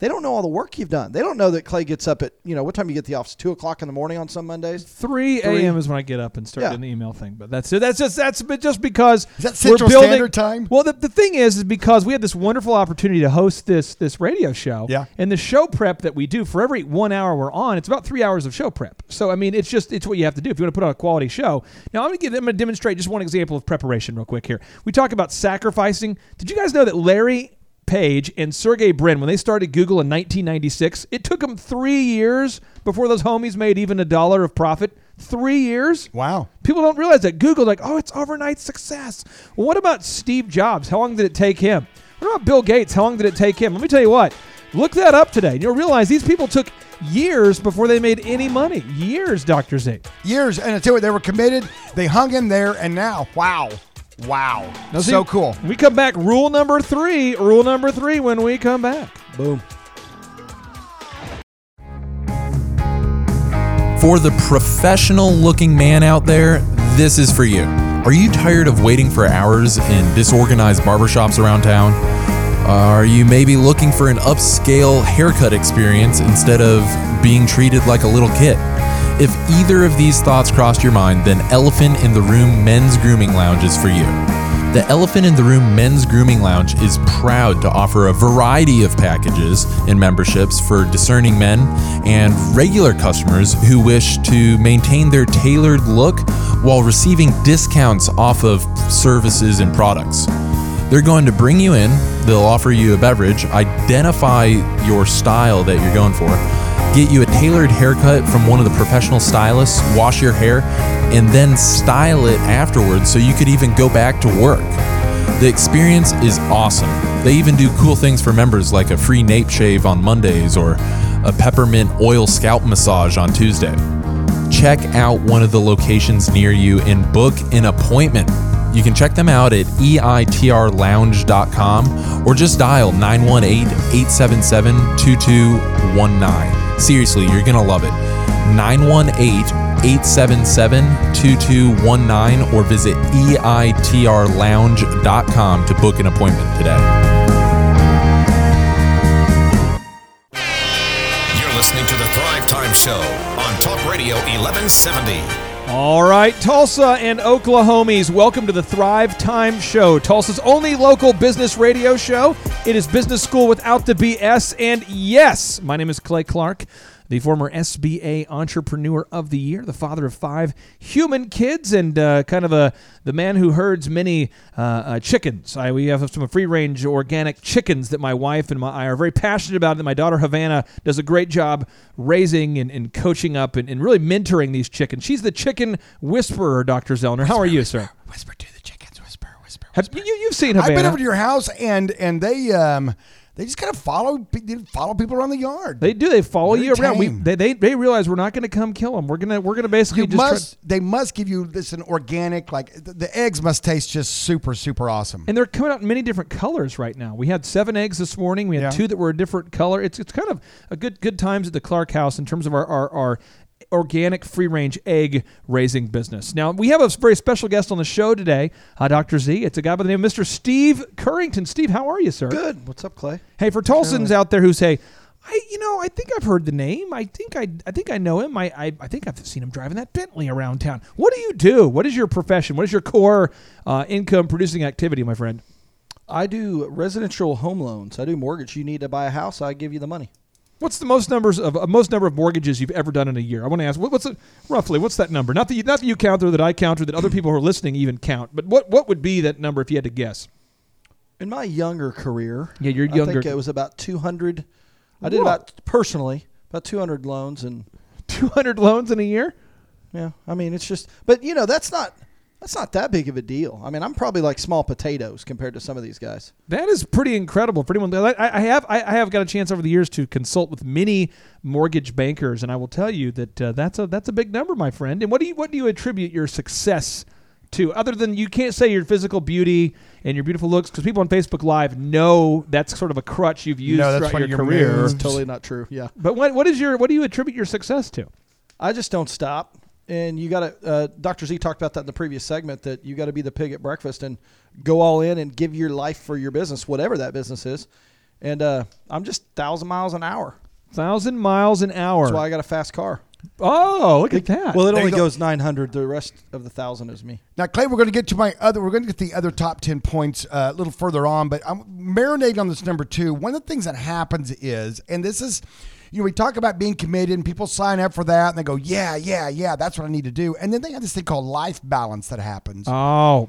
they don't know all the work you've done. They don't know that Clay gets up at you know what time you get the office? Two o'clock in the morning on some Mondays. 3 a.m. is when I get up and start Yeah. doing the email thing. But that's it. That's just that's but just because Is that we're Central building- Standard Time? Well, the, the thing is, is because we had this wonderful opportunity to host this this radio show. Yeah. And the show prep that we do for every one hour we're on, it's about three hours of show prep. So I mean, it's just it's what you have to do if you want to put on a quality show. Now I'm gonna give I'm gonna demonstrate just one example of preparation real quick here. We talk about sacrificing. Did you guys know that Larry? Page and Sergey Brin, when they started Google in 1996, it took them three years before those homies made even a dollar of profit. Three years. Wow. People don't realize that. Google, like, oh, it's overnight success. Well, what about Steve Jobs? How long did it take him? What about Bill Gates? How long did it take him? Let me tell you what. Look that up today. and You'll realize these people took years before they made any money. Years, Dr. Z. Years. And I tell you what, they were committed. They hung in there, and now, wow. Wow. Now, see, so cool. We come back. Rule number three. Rule number three when we come back. Boom. For the professional looking man out there, this is for you. Are you tired of waiting for hours in disorganized barbershops around town? Are you maybe looking for an upscale haircut experience instead of being treated like a little kid? If either of these thoughts crossed your mind, then Elephant in the Room Men's Grooming Lounge is for you. The Elephant in the Room Men's Grooming Lounge is proud to offer a variety of packages and memberships for discerning men and regular customers who wish to maintain their tailored look while receiving discounts off of services and products. They're going to bring you in, they'll offer you a beverage, identify your style that you're going for, get you a tailored haircut from one of the professional stylists, wash your hair, and then style it afterwards so you could even go back to work. The experience is awesome. They even do cool things for members like a free nape shave on Mondays or a peppermint oil scalp massage on Tuesday. Check out one of the locations near you and book an appointment. You can check them out at eitrlounge.com or just dial 918 877 2219. Seriously, you're going to love it. 918 877 2219 or visit eitrlounge.com to book an appointment today. You're listening to the Thrive Time Show on Talk Radio 1170. All right, Tulsa and Oklahomies, welcome to the Thrive Time Show, Tulsa's only local business radio show. It is business school without the BS. And yes, my name is Clay Clark, the former SBA Entrepreneur of the Year, the father of five human kids, and uh, kind of a the man who herds many uh, uh, chickens. I, we have some free range organic chickens that my wife and my, I are very passionate about. That my daughter Havana does a great job raising and, and coaching up and, and really mentoring these chickens. She's the chicken whisperer, Dr. Zellner. How are you, sir? Whisper to the chickens. Have, you, you've seen Havana. I've been over to your house and and they um they just kind of follow they follow people around the yard. They do. They follow you around. We, tame. they, they they realize we're not going to come kill them. We're gonna we're gonna basically you just try- must they must give you this an organic like the, the eggs must taste just super super awesome. and they're coming out in many different colors right now. We had seven eggs this morning. We had Yeah. two that were a different color. It's it's kind of a good good times at the Clark House in terms of our our, our organic free range egg raising business. Now we have a very special guest on the show today, uh, Dr. Z. It's a guy by the name of Mr. Steve Currington. Steve, how are you, sir? Good. What's up, Clay? Hey, for Tulsans out there who say, I, you know, I think I've heard the name. I think I, I think I know him. I, I, I think I've seen him driving that Bentley around town. What do you do? What is your profession? What is your core uh, income producing activity, my friend? I do residential home loans. I do mortgage. You need to buy a house, I give you the money. What's the most numbers of uh, most number of mortgages you've ever done in a year? I want to ask. What, what's it roughly? What's that number? Not that you, not that you count or that I count or that other people who are listening even count. But what what would be that number if you had to guess? In my younger career, Yeah, you're I younger. think it was about 200. I did Whoa. about personally about 200 loans, and Two hundred loans in a year. yeah, I mean it's just. But you know that's not that's not that big of a deal. I mean I'm probably like small potatoes compared to some of these guys. That is pretty incredible for anyone. I, I have I, I have got a chance over the years to consult with many mortgage bankers, and I will tell you that uh, that's a that's a big number, my friend. And what do you what do you attribute your success to, other than you can't say your physical beauty and your beautiful looks, because people on Facebook Live know that's sort of a crutch you've used No, that's throughout your your career. moves. It's totally not true. Yeah, But what what is your what do you attribute your success to? I just don't stop. And you got to, uh, Dr. Z talked about that in the previous segment that you got to be the pig at breakfast and go all in and give your life for your business, whatever that business is. And uh, I'm just thousand miles an hour. Thousand miles an hour. That's why I got a fast car. oh, look at that. Well, it There only go. goes 900. The rest of the thousand is me. Now, Clay, we're going to get to my other. We're going to get the other top ten points uh, a little further on, but I'm marinating on this number two. One of the things that happens is, and this is, you know, we talk about being committed, and people sign up for that, and they go, "Yeah, yeah, yeah, that's what I need to do," and then they have this thing called life balance that happens. oh,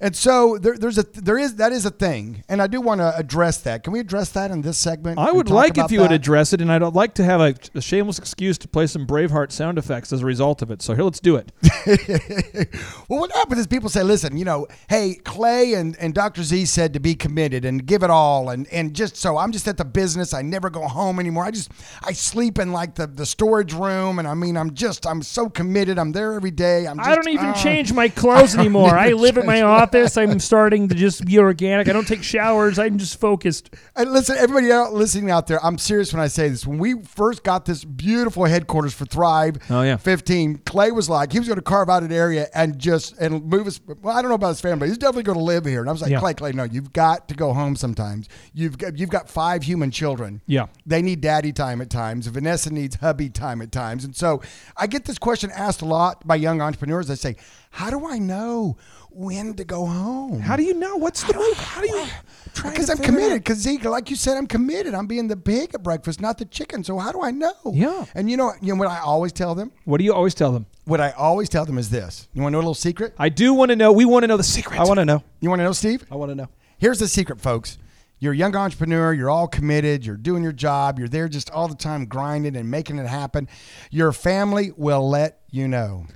And so there, there's a there is that is a thing, and I do want to address that. Can we address that in this segment? I would like if you would address it, and I'd like to have a, a shameless excuse to play some Braveheart sound effects as a result of it. So here, let's do it. well, what happens is people say, listen, you know, hey, Clay and, and Dr. Z said to be committed and give it all. And, and just so I'm just at the business. I never go home anymore. I just, I sleep in like the, the storage room. And I mean, I'm just, I'm so committed. I'm there every day. I'm just, I don't even uh, change my clothes I anymore. I even live at my change- about this. I'm starting to just be organic. I don't take showers. I'm just focused. And listen, everybody out listening out there, I'm serious when I say this. When we first got this beautiful headquarters for Thrive, Oh, yeah. 15, Clay was like, he was going to carve out an area and just and move us. Well, I don't know about his family. He's definitely going to live here. And I was like, Yeah. Clay, Clay, no, you've got to go home sometimes. You've got you've got five human children. Yeah. they need daddy time at times. Vanessa needs hubby time at times. And so I get this question asked a lot by young entrepreneurs. They say, how do I know when to go home? How do you know? What's the move? How do you? Because I'm committed. Because Zeke, like you said, I'm committed. I'm being the pig at breakfast, not the chicken. So how do I know? Yeah. And you know, you know what I always tell them. What do you always tell them? What I always tell them is this. You want to know a little secret? I do want to know. We want to know the secret. I want to know. You want to know, Steve? I want to know. Here's the secret, folks. You're a young entrepreneur. You're all committed. You're doing your job. You're there just all the time grinding and making it happen. Your family will let you know.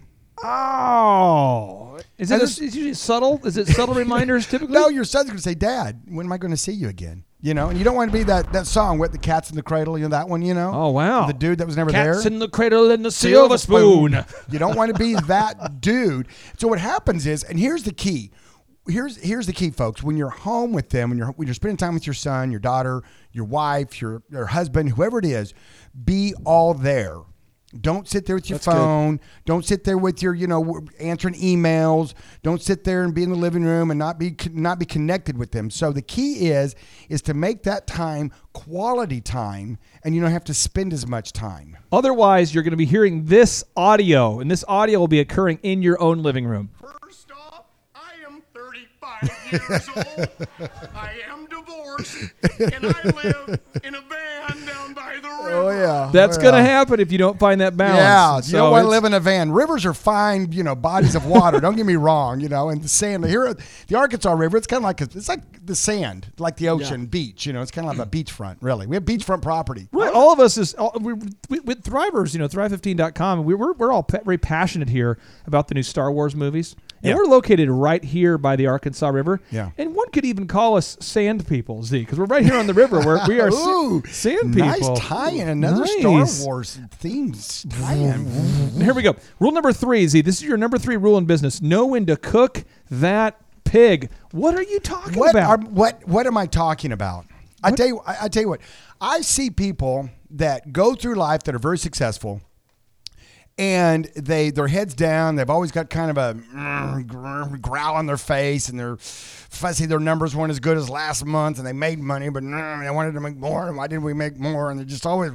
Oh, is it? And A, this- is usually subtle? Is it subtle reminders typically? No, your son's going to say, Dad, when am I going to see you again? You know, and you don't want to be that, that song, What the Cat's in the Cradle, you know, that one, you know? Oh, wow. The dude that was never there. Cats in the cradle and the silver spoon. You don't want to be that dude. So what happens is, and here's the key. Here's here's the key, folks. When you're home with them, when you're when you're spending time with your son, your daughter, your wife, your your husband, whoever it is, be all there. Don't sit there with your That's good. phone. Don't sit there with your, you know, answering emails. Don't sit there and be in the living room and not be not be connected with them. So the key is is to make that time quality time, and you don't have to spend as much time. Otherwise, you're going to be hearing this audio, and this audio will be occurring in your own living room. First off, I am 35 years old. I am divorced, and I live in a van down by the oh, river. Oh yeah, That's Oh, going to yeah. happen if you don't find that balance. Yeah, you So don't want to live in a van. Rivers are fine, you know, bodies of water. don't get me wrong, you know, and the sand here, the Arkansas River, it's kind of like a, it's like the sand, like the ocean beach. You know, it's kind of like a beachfront. Really, we have beachfront property. Right, all of us is all, we, we, with Thrivers, you know, Thrive15.com, and we, we're, we're all pa- very passionate here about the new Star Wars movies. And Yeah. we're located right here by the Arkansas River. Yeah. And one could even call us sand people, Z, because we're right here on the river where we are Ooh, sand people. nice tie-in, another Nice. Star Wars tie-in. Here we go. Rule number three, Z. This is your number three rule in business. Know when to cook that pig. What are you talking what about? are what what am I talking about? I tell you, I, I tell you what. I see people that go through life that are very successful, and they their heads down. They've always got kind of a mm, growl on their face, and they're fussy. Their numbers weren't as good as last month, and they made money, but mm, they wanted to make more. And why didn't we make more? And they're just always.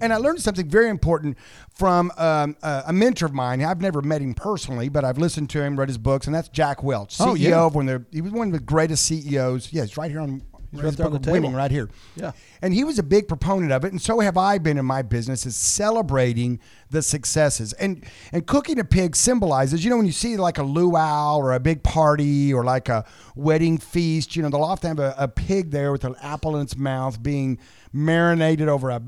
And I learned something very important from um, a, a mentor of mine. I've never met him personally, but I've listened to him, read his books, and that's Jack Welch, CEO Oh, yeah. of one of the. He was one of the greatest CEOs. Yeah, he's right here on. He's right there on the table. winning right here. Yeah. And he was a big proponent of it, and so have I been in my business, is celebrating the successes. And and cooking a pig symbolizes, you know, when you see like a luau or a big party or like a wedding feast, you know, they'll often have a, a pig there with an apple in its mouth being marinated over a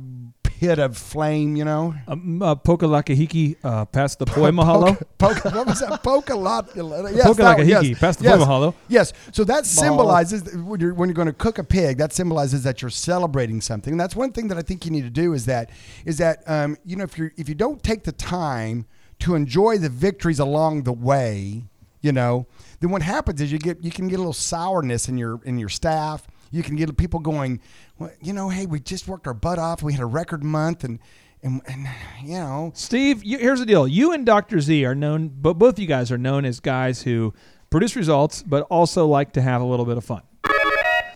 pit of flame, you know. um, uh, Pokalakahiki uh, past the poi mahalo. Poke, poke, what was that? Poke lot. Yes, Poke that like a one, yes, past the yes, poke mahalo. Yes. So that symbolizes when you're when you're going to cook a pig. That symbolizes that you're celebrating something. And that's one thing that I think you need to do is that is that um, you know if you if you don't take the time to enjoy the victories along the way, you know, then what happens is you get you can get a little sourness in your in your staff. You can get people going, well, you know, hey, we just worked our butt off. We had a record month, and and, and you know, Steve, you, here's the deal. You and Dr. Z are known, but both you guys are known as guys who produce results, but also like to have a little bit of fun.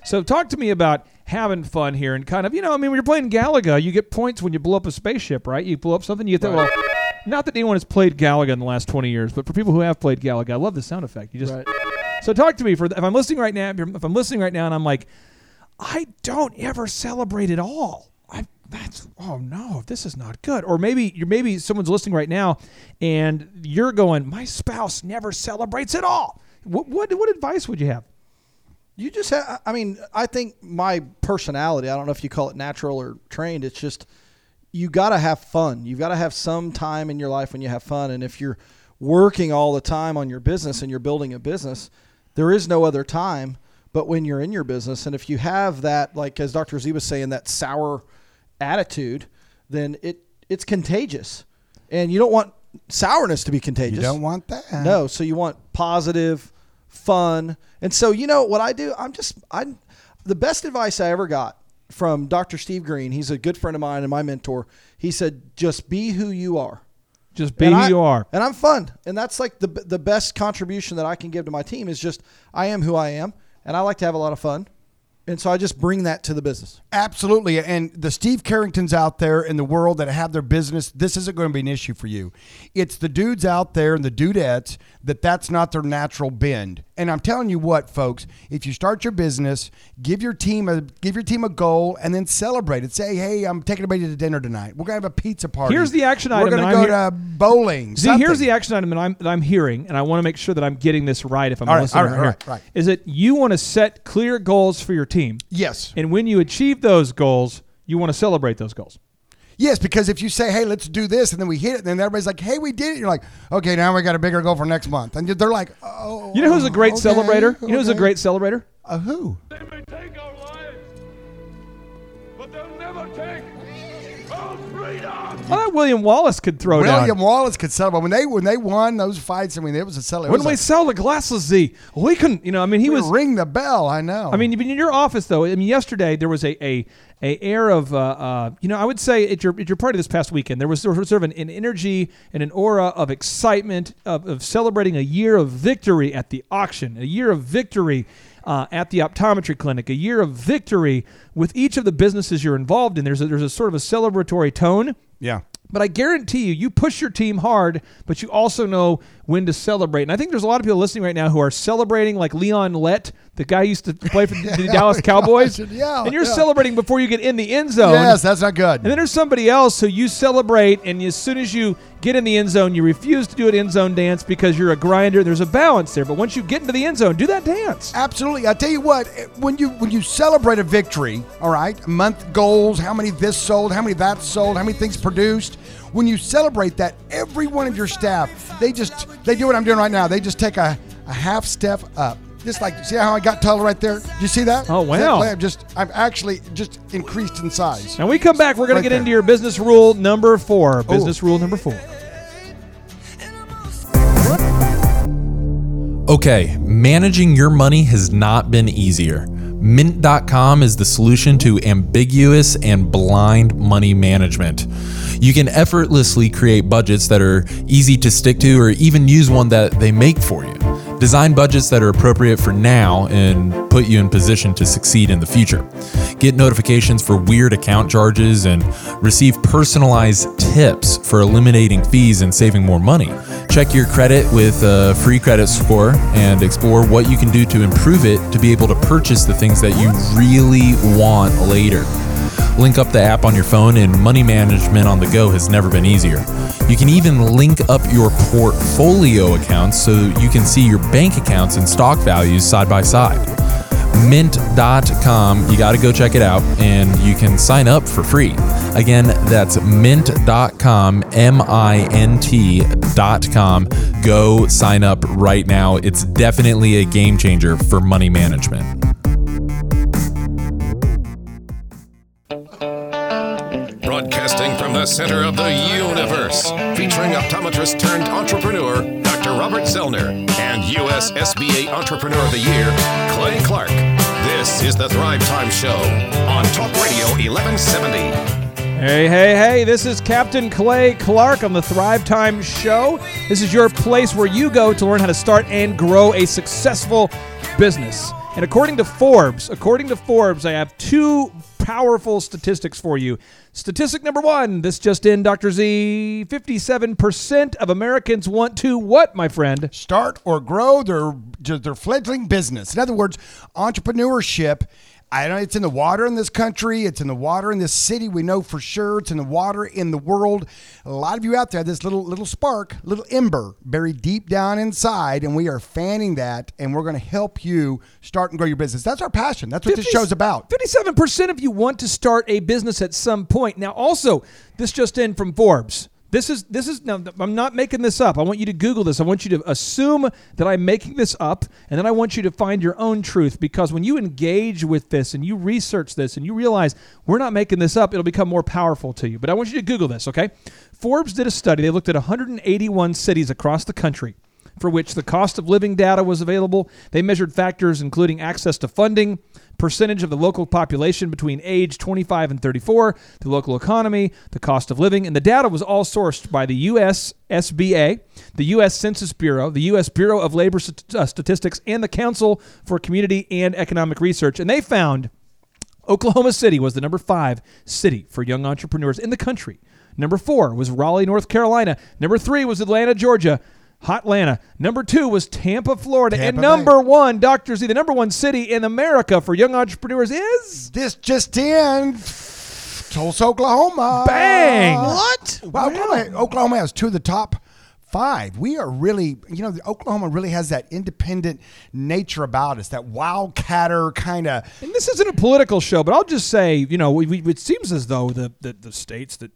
So talk to me about having fun here and kind of, you know, I mean, when you're playing Galaga, you get points when you blow up a spaceship, right? You blow up something, you get that. Well, not that anyone has played Galaga in the last 20 years, but for people who have played Galaga, I love the sound effect. You just Right. so talk to me for if I'm listening right now. If, you're- if I'm listening right now and I'm like, I don't ever celebrate at all. I that's oh no, this is not good. Or maybe you're maybe someone's listening right now and you're going, my spouse never celebrates at all. What what what advice would you have? You just have, I mean, I think my personality, I don't know if you call it natural or trained, it's just you got to have fun. You've got to have some time in your life when you have fun. And if you're working all the time on your business and you're building a business, there is no other time but when you're in your business. And if you have that, like as Dr. Z was saying, that sour attitude, then it it's contagious. And you don't want sourness to be contagious. you don't want that. No, so you want positive, fun. And so, you know what I do? I'm just I the best advice I ever got from Dr. Steve Green. He's a good friend of mine and my mentor. He said, "Just be who you are." Just be And who I- you are. and I'm fun, and that's like the the best contribution that I can give to my team is just I am who I am, and I like to have a lot of fun, and so I just bring that to the business. Absolutely. And the Steve Curringtons out there in the world that have their business, this isn't going to be an issue for you. It's the dudes out there and the dudettes that that's not their natural bend. And I'm telling you what, folks, if you start your business, give your team a give your team a goal and then celebrate it. Say, hey, I'm taking everybody to dinner tonight. We're gonna have a pizza party. Here's the action item. We're gonna go to bowling. See, here's the action item that I'm that I'm hearing, and I want to make sure that I'm getting this right. If I'm All right, listening all right, all right, right. is that you want to set clear goals for your team, Yes. and when you achieve those goals, you want to celebrate those goals. Yes, because if you say, "Hey, let's do this," and then we hit it, and then everybody's like, "Hey, we did it," you're like, "Okay, now we got a bigger goal for next month," and they're like, "Oh." You know who's a great okay, celebrator? You know who's a great celebrator? Uh, who? They may take our lives, but they'll never take our freedom. Well, that William Wallace could throw William down. William Wallace could celebrate when they when they won those fights. I mean, it was a celebration. When we sell the glasses, Z, we couldn't. You know, I mean, he was. ring the bell. I know. I mean, even in your office, though. I mean, yesterday there was a a, a air of, uh, uh, you know, I would say at your at your party this past weekend, there was sort of an, an energy and an aura of excitement of, of celebrating a year of victory at the auction, a year of victory. Uh, at the optometry clinic, a year of victory with each of the businesses you're involved in. There's a, there's a sort of a celebratory tone. yeah. But I guarantee you, you push your team hard, but you also know when to celebrate. And I think there's a lot of people listening right now who are celebrating like Leon Lett, the guy who used to play for the Dallas Cowboys. Yeah, and you're yeah. celebrating before you get in the end zone. Yes, that's not good. And then there's somebody else who you celebrate, and as soon as you get in the end zone, you refuse to do an end zone dance because you're a grinder. There's a balance there. But once you get into the end zone, do that dance. Absolutely. I tell you what, eh, when you when you celebrate a victory, all right, month goals, how many this sold, how many that sold, how many things produced. When you celebrate that, every one of your staff, they just they do what I'm doing right now. They just take a, a half step up. Just like see how I got taller right there? Did you see that? Oh, See wow. I'm just I'm actually just increased in size. And we come back, we're going Right to get there. into your business rule number four. Business rule number four. Okay, managing your money has not been easier. Mint.com is the solution to ambiguous and blind money management. You can effortlessly create budgets that are easy to stick to or even use one that they make for you. Design budgets that are appropriate for now and put you in position to succeed in the future. Get notifications for weird account charges and receive personalized tips for eliminating fees and saving more money. Check your credit with a free credit score and explore what you can do to improve it to be able to purchase the things that you really want later. Link up the app on your phone, and money management on the go has never been easier. You can even link up your portfolio accounts so you can see your bank accounts and stock values side by side. Mint.com, you got to go check it out, and you can sign up for free. Again, that's mint.com, M I N T.com. Go sign up right now. It's definitely a game changer for money management. Center of the universe, featuring optometrist turned entrepreneur Dr. Robert Zellner and U.S. SBA Entrepreneur of the Year, Clay Clark. This is the Thrive Time Show on Talk Radio 1170. Hey, hey, hey, this is Captain Clay Clark on the Thrive Time Show. This is your place where you go to learn how to start and grow a successful business. And according to Forbes, according to Forbes, I have two powerful statistics for you. Statistic number one, this just in, Dr. Z 57% of Americans want to what, my friend? start or grow their their fledgling business. In other words, entrepreneurship. I know it's in the water in this country. It's in the water in this city. We know for sure it's in the water in the world. A lot of you out there, this little little spark, little ember buried deep down inside, and we are fanning that, and we're going to help you start and grow your business. That's our passion. That's what this show's about. 57% of you want to start a business at some point. Now, also, this just in from Forbes. This is this is now I'm not making this up. I want you to Google this. I want you to assume that I'm making this up, and then I want you to find your own truth because when you engage with this and you research this and you realize we're not making this up, it'll become more powerful to you. But I want you to Google this, okay? Forbes did a study. They looked at 181 cities across the country. for which the cost of living data was available. They measured factors including access to funding, percentage of the local population between age 25 and 34, the local economy, the cost of living, and the data was all sourced by the U.S. SBA, the U.S. Census Bureau, the U.S. Bureau of Labor uh, Statistics, and the Council for Community and Economic Research. And they found Oklahoma City was the number five city for young entrepreneurs in the country. Number four was Raleigh, North Carolina. Number three was Atlanta, Georgia. Hot Atlanta. Number two was Tampa, Florida. and Tampa Bay. number one, Dr. Z, the number one city in America for young entrepreneurs is. This just in. Tulsa, Oklahoma. Bang! What? Well, Oklahoma, Oklahoma has two of the top five. We are really, you know, Oklahoma really has that independent nature about us, that wildcatter kind of. And this isn't a political show, but I'll just say, you know, we, we, it seems as though the, the, the states that,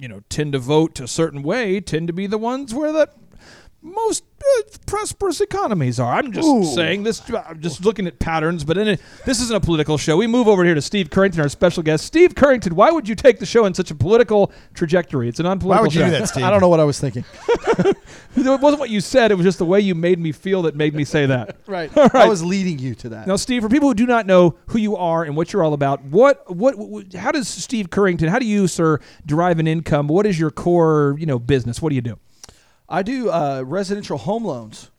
you know, tend to vote a certain way tend to be the ones where the most prosperous economies are. I'm just saying this, I'm just looking at patterns, but in it, this isn't a political show. We move over here to Steve Currington, our special guest. Steve Currington, why would you take the show in such a political trajectory? It's a non-political Why would you show. do that, Steve? I don't know what I was thinking. It wasn't what you said. It was just the way you made me feel that made me say that. Right. All right. I was leading you to that. Now, Steve, for people who do not know who you are and what you're all about, what, what, what how does Steve Currington, how do you, sir, derive an income? What is your core, you know, business? What do you do? I do uh, residential home loans.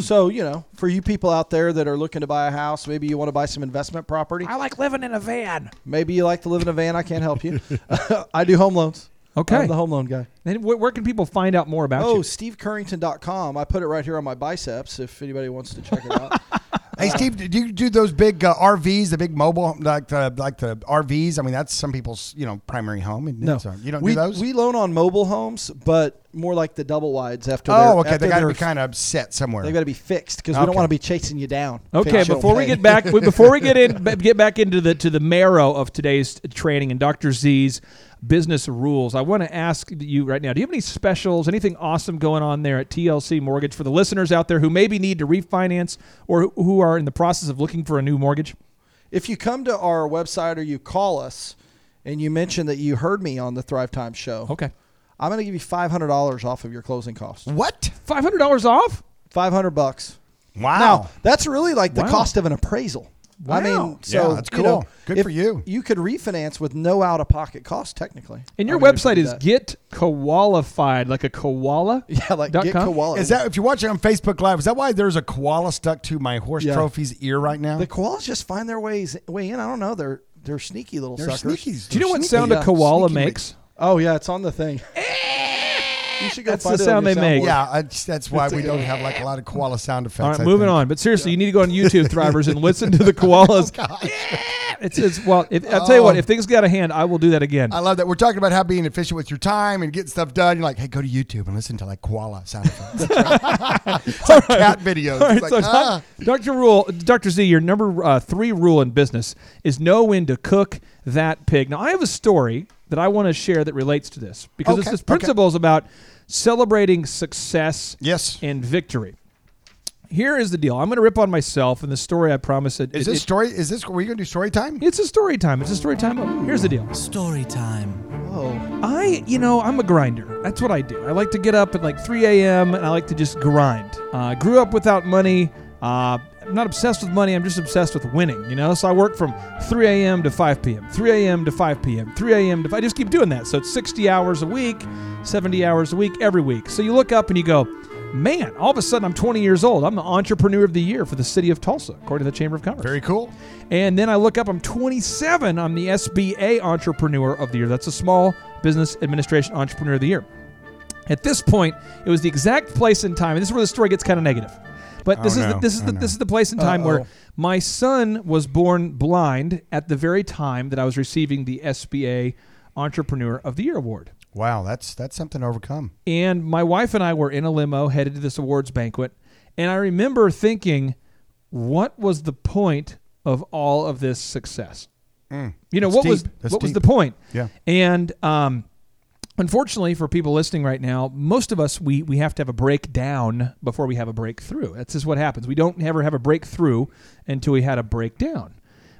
So, you know, for you people out there that are looking to buy a house, maybe you want to buy some investment property. I like living in a van. Maybe you like to live in a van. I can't help you. I do home loans. Okay. I'm the home loan guy. And where, where can people find out more about Oh, you? stevecurrington.com. I put it right here on my biceps if anybody wants to check it out. Hey, Steve, do you do those big uh, RVs, the big mobile, like the like the RVs? I mean, that's some people's you know primary home. isn't? No, So you don't we, do those. We loan on mobile homes, but more like the double wides after. oh, they're- okay. after They got to be kind of set somewhere. They've got to be fixed because we don't want to be chasing you down. Okay, before we get back, before we get in, get back into the to the marrow of today's training and Dr. Z's business rules, I want to ask you right now: Do you have any specials, anything awesome going on there at TLC Mortgage for the listeners out there who maybe need to refinance or who- who are in the process of looking for a new mortgage? If you come to our website or you call us and you mention that you heard me on the Thrive Time show, Okay, I'm going to give you $500 off of your closing costs. what? five hundred dollars off. 500 bucks. Wow. Now, that's really like the Wow. cost of an appraisal. I mean, so Yeah, that's you know, cool. Good for you. You could refinance with no out of pocket cost, technically. And your I mean, website is that. get koalified, like a koala. yeah, like get com? koala. Is that if you're watching on Facebook Live? Is that why there's a koala stuck to my horse Yeah. trophy's ear right now? the koalas just find their ways way in? I don't know. They're they're sneaky little They're suckers. sneakies. Do you know what Sneaky, sound yeah. a koala Sneaky makes? Oh yeah, it's on the thing. you should go That's find the sound they make. Yeah, I, that's why we don't have like a lot of koala sound effects. All right, I moving think. on. But seriously, you need to go on YouTube, Thrivers, and listen to the koalas. It's, it's well. If, I'll tell you what. If things get out of hand, I will do that again. I love that. We're talking about how being efficient with your time and getting stuff done. You're like, hey, go to YouTube and listen to like koala sound effects. it's like cat videos. All right, It's like, so ah. Dr. Rule, Dr. Z, your number uh, three rule in business is know when to cook that pig. Now, I have a story that I want to share that relates to this because Okay, this okay. principle is about celebrating success Yes. and victory. Here is the deal. I'm going to rip on myself, and the story I promise it. Is it- this it- story? Is this? Were you gonna do story time? It's a story time. It's a story time. Here's the deal. Story time. Oh, I, you know, I'm a grinder. That's what I do. I like to get up at like 3 a.m. and I like to just grind. Uh, I grew up without money. Uh, I'm not obsessed with money. I'm just obsessed with winning, you know? So I work from 3 a.m. to 5 p.m., 3 a.m. to 5 p.m., 3 a.m. to I just keep doing that. So it's 60 hours a week, 70 hours a week, every week. So you look up and you go, man, all of a sudden I'm 20 years old. I'm the entrepreneur of the year for the city of Tulsa, according to the Chamber of Commerce. Very cool. And then I look up, I'm 27. I'm the SBA Entrepreneur of the Year. That's a Small Business Administration Entrepreneur of the Year. At this point, it was the exact place and time, and this is where the story gets kind of negative. But this Oh, is the, this is Oh, the, no. this is the place and time where Uh-oh. my son was born blind at the very time that I was receiving the SBA Entrepreneur of the Year award. Wow, that's that's something to overcome. And my wife and I were in a limo headed to this awards banquet. And I remember thinking, what was the point of all of this success? You know, Mm. That's what was. That's what was the point? Yeah. And um, unfortunately for people listening right now, most of us we we have to have a breakdown before we have a breakthrough. That's just what happens. We don't ever have a breakthrough until we had a breakdown.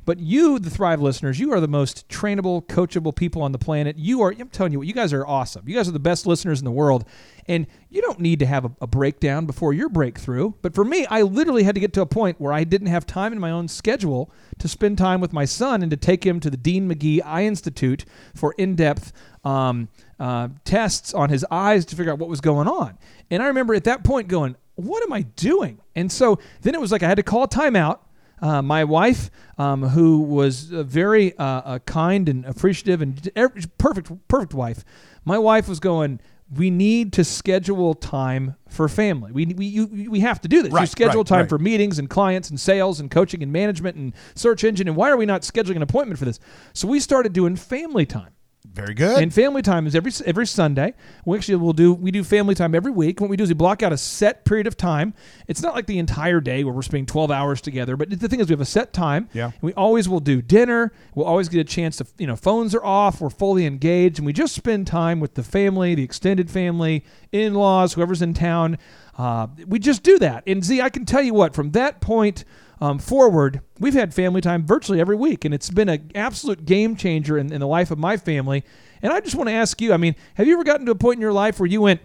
But you, the Thrive listeners, you are the most trainable, coachable people on the planet. You are, I'm telling you what, you guys are awesome. You guys are the best listeners in the world. And you don't need to have a, a breakdown before your breakthrough. But for me, I literally had to get to a point where I didn't have time in my own schedule to spend time with my son and to take him to the Dean McGee Eye Institute for in depth um, uh, tests on his eyes to figure out what was going on. And I remember at that point going, what am I doing? And so then it was like I had to call a timeout. Uh, my wife, um, who was a very uh, kind and appreciative and every, perfect, perfect wife, my wife was going. We need to schedule time for family. We we you, we have to do this. you schedule right, time right. for meetings and clients and sales and coaching and management and search engine. And why are we not scheduling an appointment for this? So we started doing family time. Very good. And family time is every every Sunday. We actually will do we do family time every week. What we do is we block out a set period of time. It's not like the entire day where we're spending 12 hours together, but the thing is we have a set time. Yeah. And we always will do dinner. We'll always get a chance to you know phones are off. We're fully engaged, and we just spend time with the family, the extended family, in-laws, whoever's in town. Uh, we just do that. And Z, I can tell you what from that point um, forward, we've had family time virtually every week, and it's been an absolute game changer in, in the life of my family. And I just want to ask you, I mean, have you ever gotten to a point in your life where you went,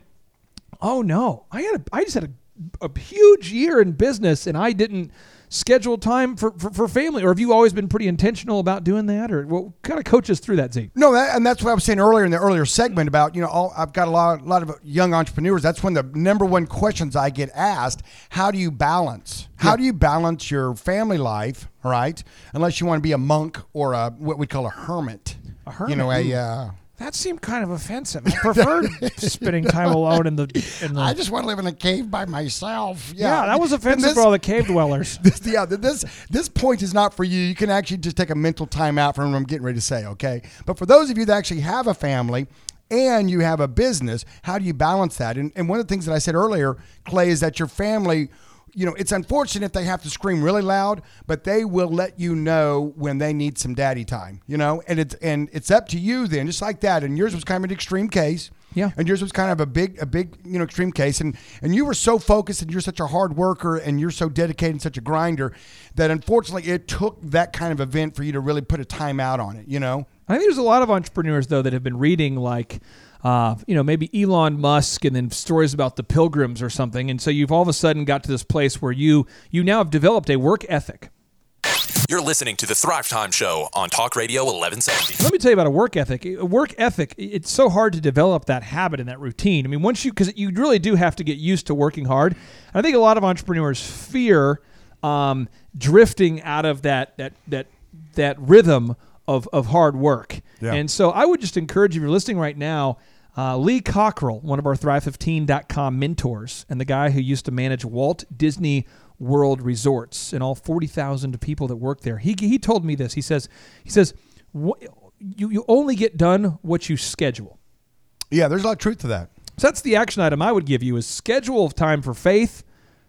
"Oh no, I had a, I just had a, a huge year in business, and I didn't schedule time for, for, for family," or have you always been pretty intentional about doing that, or what kind of coach us through that, Z? No, that, and that's what I was saying earlier in the earlier segment about you know all, I've got a lot, a lot of young entrepreneurs. That's one of the number one questions I get asked: How do you balance? How do you balance your family life? Right, unless you want to be a monk or a what we call a hermit. A You know, a. Uh, That seemed kind of offensive. I preferred spending time alone in the. In the I just want to live in a cave by myself. yeah, Yeah, that was offensive this- for all the cave dwellers. this, yeah, this this point is not for you. You can actually just take a mental time out from what I'm getting ready to say, okay? But for those of you that actually have a family and you have a business, how do you balance that? And, and one of the things that I said earlier, Clay, is that your family, you know, it's unfortunate if they have to scream really loud, but they will let you know when they need some daddy time, you know? And it's and it's up to you then, just like that. And yours was kind of an extreme case. Yeah. And yours was kind of a big, a big, you know, extreme case. And and you were so focused, and you're such a hard worker, and you're so dedicated, and such a grinder, that unfortunately it took that kind of event for you to really put a time out on it. You know. I think there's a lot of entrepreneurs though that have been reading like, uh, you know, maybe Elon Musk and then stories about the Pilgrims or something, and so you've all of a sudden got to this place where you you now have developed a work ethic. You're listening to the Thrive Time Show on Talk Radio 1170. Let me tell you about a work ethic. A work ethic, it's so hard to develop that habit and that routine. I mean, once you, because you really do have to get used to working hard. I think a lot of entrepreneurs fear um, drifting out of that that that that rhythm of of hard work. Yeah. And so I would just encourage you, if you're listening right now, uh, Lee Cockrell, one of our Thrive15.com mentors, and the guy who used to manage Walt Disney World Resorts and all 40,000 people that work there. He, he told me this. He says, he says, you, you only get done what you schedule. Yeah, there's a lot of truth to that. So that's the action item I would give you is schedule time for faith,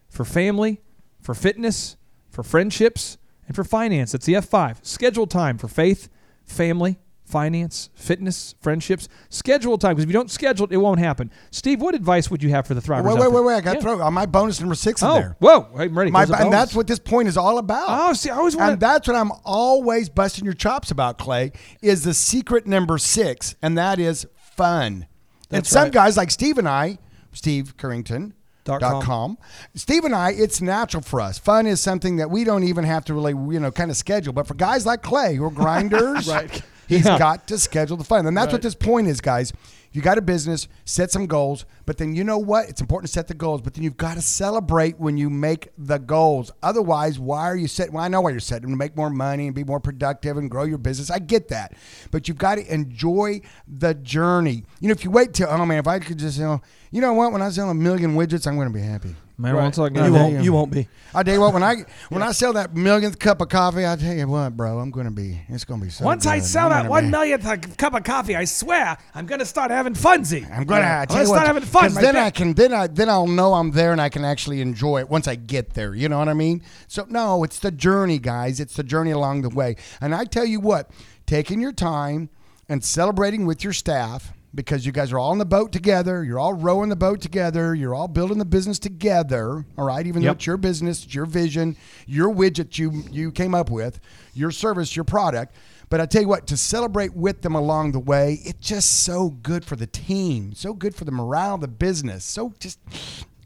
for family, for fitness, for friendships, and for finance. That's the F5. Schedule time for faith, family, finance, fitness, friendships. Schedule time because if you don't schedule it, it won't happen. Steve, what advice would you have for the Thrivers? Wait, wait, wait, wait! I got to Yeah. throw on my bonus number six in Oh, there. whoa! I'm ready. My, and that's what this point is all about. Oh, see, I always want And that's what I'm always busting your chops about, Clay, is the secret number six, and that is fun. and some right. guys like Steve and I, Steve Currington. Dot com. com. Steve and I, it's natural for us. Fun is something that we don't even have to really, you know, kind of schedule. But for guys like Clay, who are grinders, Right. He's Yeah. got to schedule the fun. And that's what this point is, guys. You got a business, set some goals, but then you know what? It's important to set the goals, but then you've got to celebrate when you make the goals. Otherwise, why are you setting? Well, I know why you're setting to make more money and be more productive and grow your business. I get that, but you've got to enjoy the journey. You know, if you wait till oh man, if I could just you know, you know what? When I sell a million widgets, I'm going to be happy. Man, we won't talk You about Yeah. won't. You won't be. I tell you what, when I when I sell that millionth cup of coffee, I tell you what, bro, I'm going to be. It's going to be so. Once I sell I'm that gonna one be- millionth cup of coffee, I swear I'm gonna start having funsy. I'm gonna, I I'm tell gonna you what, start having fun. 'cause My then ba- I can, then I, then I'll know I'm there and I can actually enjoy it once I get there. You know what I mean? So no, it's the journey, guys. It's the journey along the way. And I tell you what, taking your time and celebrating with your staff. Because you guys are all in the boat together. You're all rowing the boat together. You're all building the business together. All right, even though it's your business, it's your vision, your widget you you came up with, your service, your product. But I tell you what, to celebrate with them along the way, it's just so good for the team, so good for the morale of the business. So just,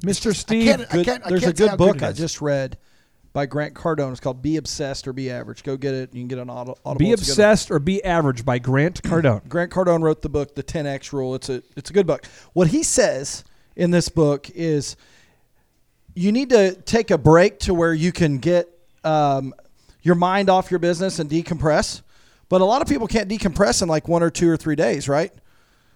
Mr. just- Steve, I can't, I Good- there's a good book it I just read by Grant Cardone. It's called "Be Obsessed or Be Average." Go get it. You can get it on Audible. Be obsessed or be average by Grant Cardone. Grant Cardone wrote the book, The 10X Rule. It's a it's a good book. What he says in this book is you need to take a break to where you can get um, your mind off your business and decompress. But a lot of people can't decompress in like one or two or three days, right?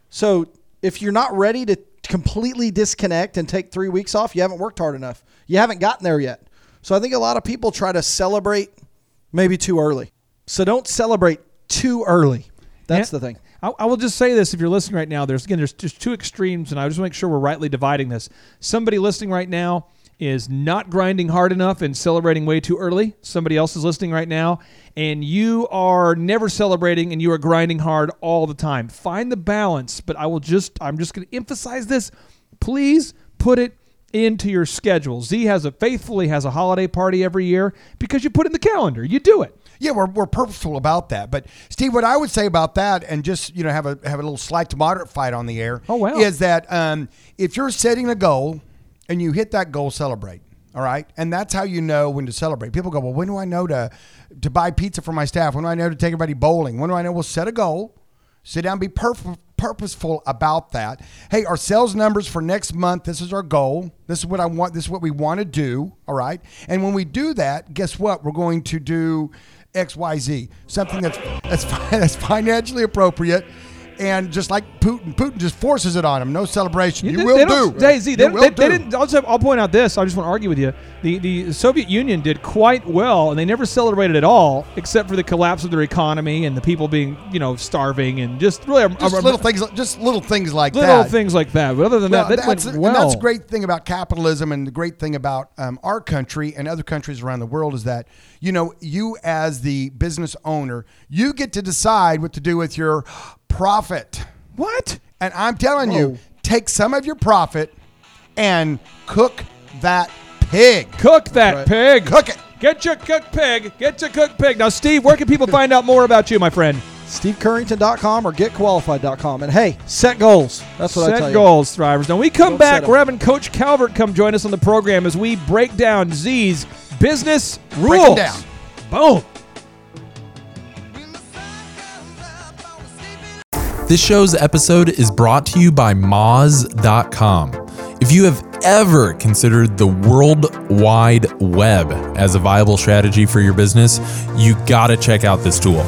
So if you're not ready to completely disconnect and take three weeks off, you haven't worked hard enough. You haven't gotten there yet. So I think a lot of people try to celebrate maybe too early. So don't celebrate too early. That's Yeah. the thing. I, I will just say this: if you're listening right now, there's again there's just two extremes, and I just want to make sure we're rightly dividing this. Somebody listening right now is not grinding hard enough and celebrating way too early. Somebody else is listening right now, and you are never celebrating and you are grinding hard all the time. Find the balance. But I will just I'm just going to emphasize this. Please put it into your schedule. Z has a faithfully has a holiday party every year because you put in the calendar. You do it. Yeah, we're, we're purposeful about that. But Steve, what I would say about that, and just you know have a have a little slight to moderate fight on the air. Oh, wow. Is that um, if you're setting a goal and you hit that goal, celebrate. All right, and that's how you know when to celebrate. People go, well, when do I know to to buy pizza for my staff? When do I know to take everybody bowling? When do I know? Well, set a goal. Sit down, be perf- purposeful about that. Hey, our sales numbers for next month, this is our goal. This is what I want. This is what we want to do. All right. And when we do that, guess what? We're going to do XYZ, something that's, that's, that's financially appropriate. And just like Putin, Putin just forces it on him. No celebration. You, they- will they don't- They, Z, they, You will they, they do. didn't. I'll, just, I'll point out this. I just want to argue with you. The the Soviet Union did quite well, and they never celebrated at all, except for the collapse of their economy and the people being, you know, starving and just really Just a- little things, just little things like little that. things like that. But other than Well, that, that that's, well. that's the great thing about capitalism and the great thing about um, our country and other countries around the world is that, you know, you as the business owner, you get to decide what to do with your profit. What? And I'm telling Whoa. you, take some of your profit and cook that pig. Cook that pig. Cook it. Get your cooked pig. Get your cooked pig. Now, Steve, where can people find out more about you, my friend? SteveCurrington.com or getqualified.com. And hey, set goals. That's what I tell Set goals, thrivers. Now we come Don't back. We're having Coach Calvert come join us on the program as we break down Z's business rules. Break 'em down. Boom. This show's episode is brought to you by Moz.com. If you have ever considered the World Wide Web as a viable strategy for your business, you gotta check out this tool.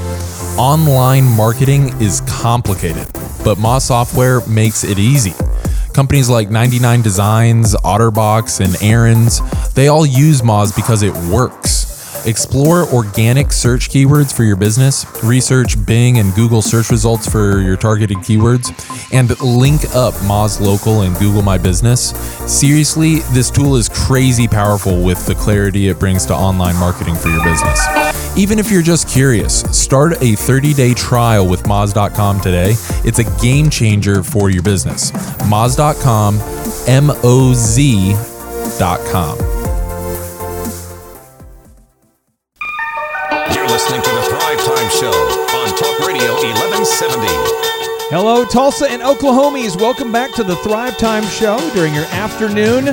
Online marketing is complicated, but Moz software makes it easy. Companies like 99 Designs, Otterbox, and Aaron's, they all use Moz because it works. Explore organic search keywords for your business, research Bing and Google search results for your targeted keywords, and link up Moz Local and Google My Business. Seriously, this tool is crazy powerful with the clarity it brings to online marketing for your business. Even if you're just curious, start a 30 day trial with Moz.com today. It's a game changer for your business. Moz.com, M O Z.com. listening to the Thrive Time Show on Talk Radio 1170. Hello, Tulsa and Oklahomies. Welcome back to the Thrive Time Show during your afternoon.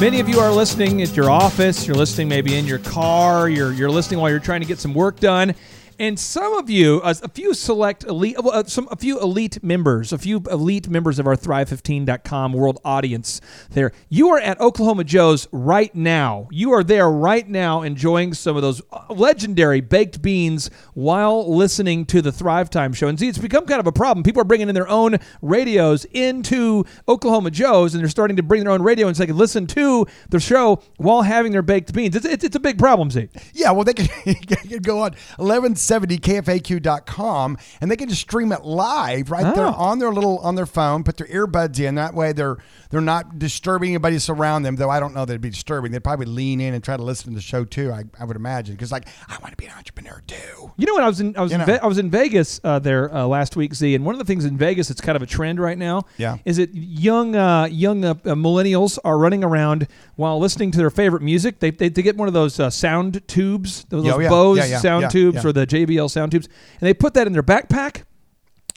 Many of you are listening at your office. You're listening maybe in your car. You're, you're listening while you're trying to get some work done. And some of you, uh, a few select elite, uh, some a few elite members, a few elite members of our Thrive15.com world audience there. You are at Oklahoma Joe's right now. You are there right now enjoying some of those uh, legendary baked beans while listening to the Thrive Time show. And see, it's become kind of a problem. People are bringing in their own radios into Oklahoma Joe's and they're starting to bring their own radio and so they can listen to the show while having their baked beans. It's, it's, it's a big problem, Z. Yeah, well, they can, can go on 1170 770kfaq.com and they can just stream it live right there Oh. on their little on their phone. Put their earbuds in. That way they're they're not disturbing anybody surround them. Though I don't know they'd be disturbing. They'd probably lean in and try to listen to the show too. I, I would imagine because like I want to be an entrepreneur too. You know what? I was in I was You in know. Ve- I was in Vegas uh, there uh, last week, Z, and one of the things in Vegas that's kind of a trend right now. Yeah. is that young uh, young uh, uh, millennials are running around while listening to their favorite music. They they, they get one of those uh, sound tubes, those, Yeah, oh, yeah. Bose Yeah, yeah, sound yeah, tubes yeah. or the JBL sound tubes, and they put that in their backpack.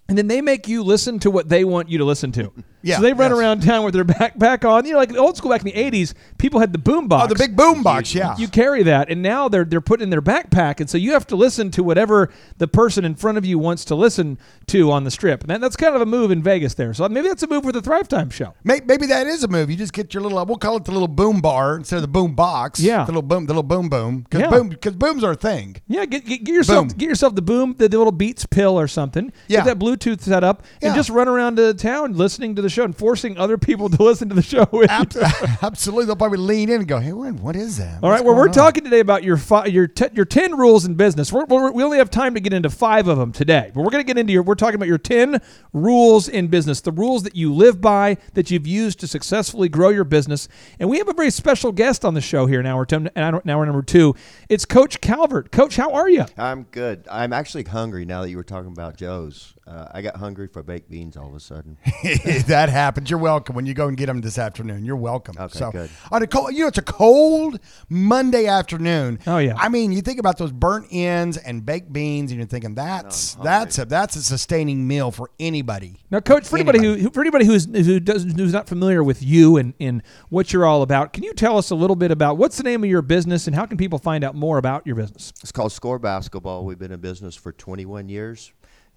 And then they make you listen to what they want you to listen to. Yeah, so they run yes. around town with their backpack on. You know, like old school back in the '80s, people had the boom box. Oh, the big boom box, yeah. You carry that, and now they're they're put in their backpack, and so you have to listen to whatever the person in front of you wants to listen to on the strip. And that, that's kind of a move in Vegas there. So uh, maybe that's a move for the Thrive Time show. May- Maybe that is a move. You just get your little, we'll call it the little boom bar instead of the boom box. Yeah. The little boom, the little boom boom. Because Yeah. boom, because booms are a thing. Yeah, get, get, get yourself Boom. get yourself the boom, the, the little Beats pill or something. Yeah. Get that Bluetooth set up, and Yeah. just run around to town listening to the show and forcing other people to listen to the show with. Ab- Absolutely. They'll probably lean in and go, hey, what what is that? All right, What's well, we're on?" talking today about your fi- your te- your ten rules in business. We're, we're, we only have time to get into five of them today, but we're going to get into your. We're talking about your ten rules in business, the rules that you live by, that you've used to successfully grow your business. And we have a very special guest on the show here. Now we're ten, now we're number two. It's Coach Calvert. Coach, how are you? I'm good. I'm actually hungry now that you were talking about Joe's. Uh, I got hungry for baked beans all of a sudden. that happens. You're welcome when you go and get them this afternoon. You're welcome. Okay, so, good. On a cold, you know, it's a cold Monday afternoon. Oh, yeah. I mean, you think about those burnt ends and baked beans, and you're thinking that's I'm that's a that's a sustaining meal for anybody. Now, Coach, for anybody, Anybody. who for anybody who's who does who's not familiar with you and, and what you're all about, can you tell us a little bit about what's the name of your business and how can people find out more about your business? It's called Score Basketball. We've been in business for 21 years.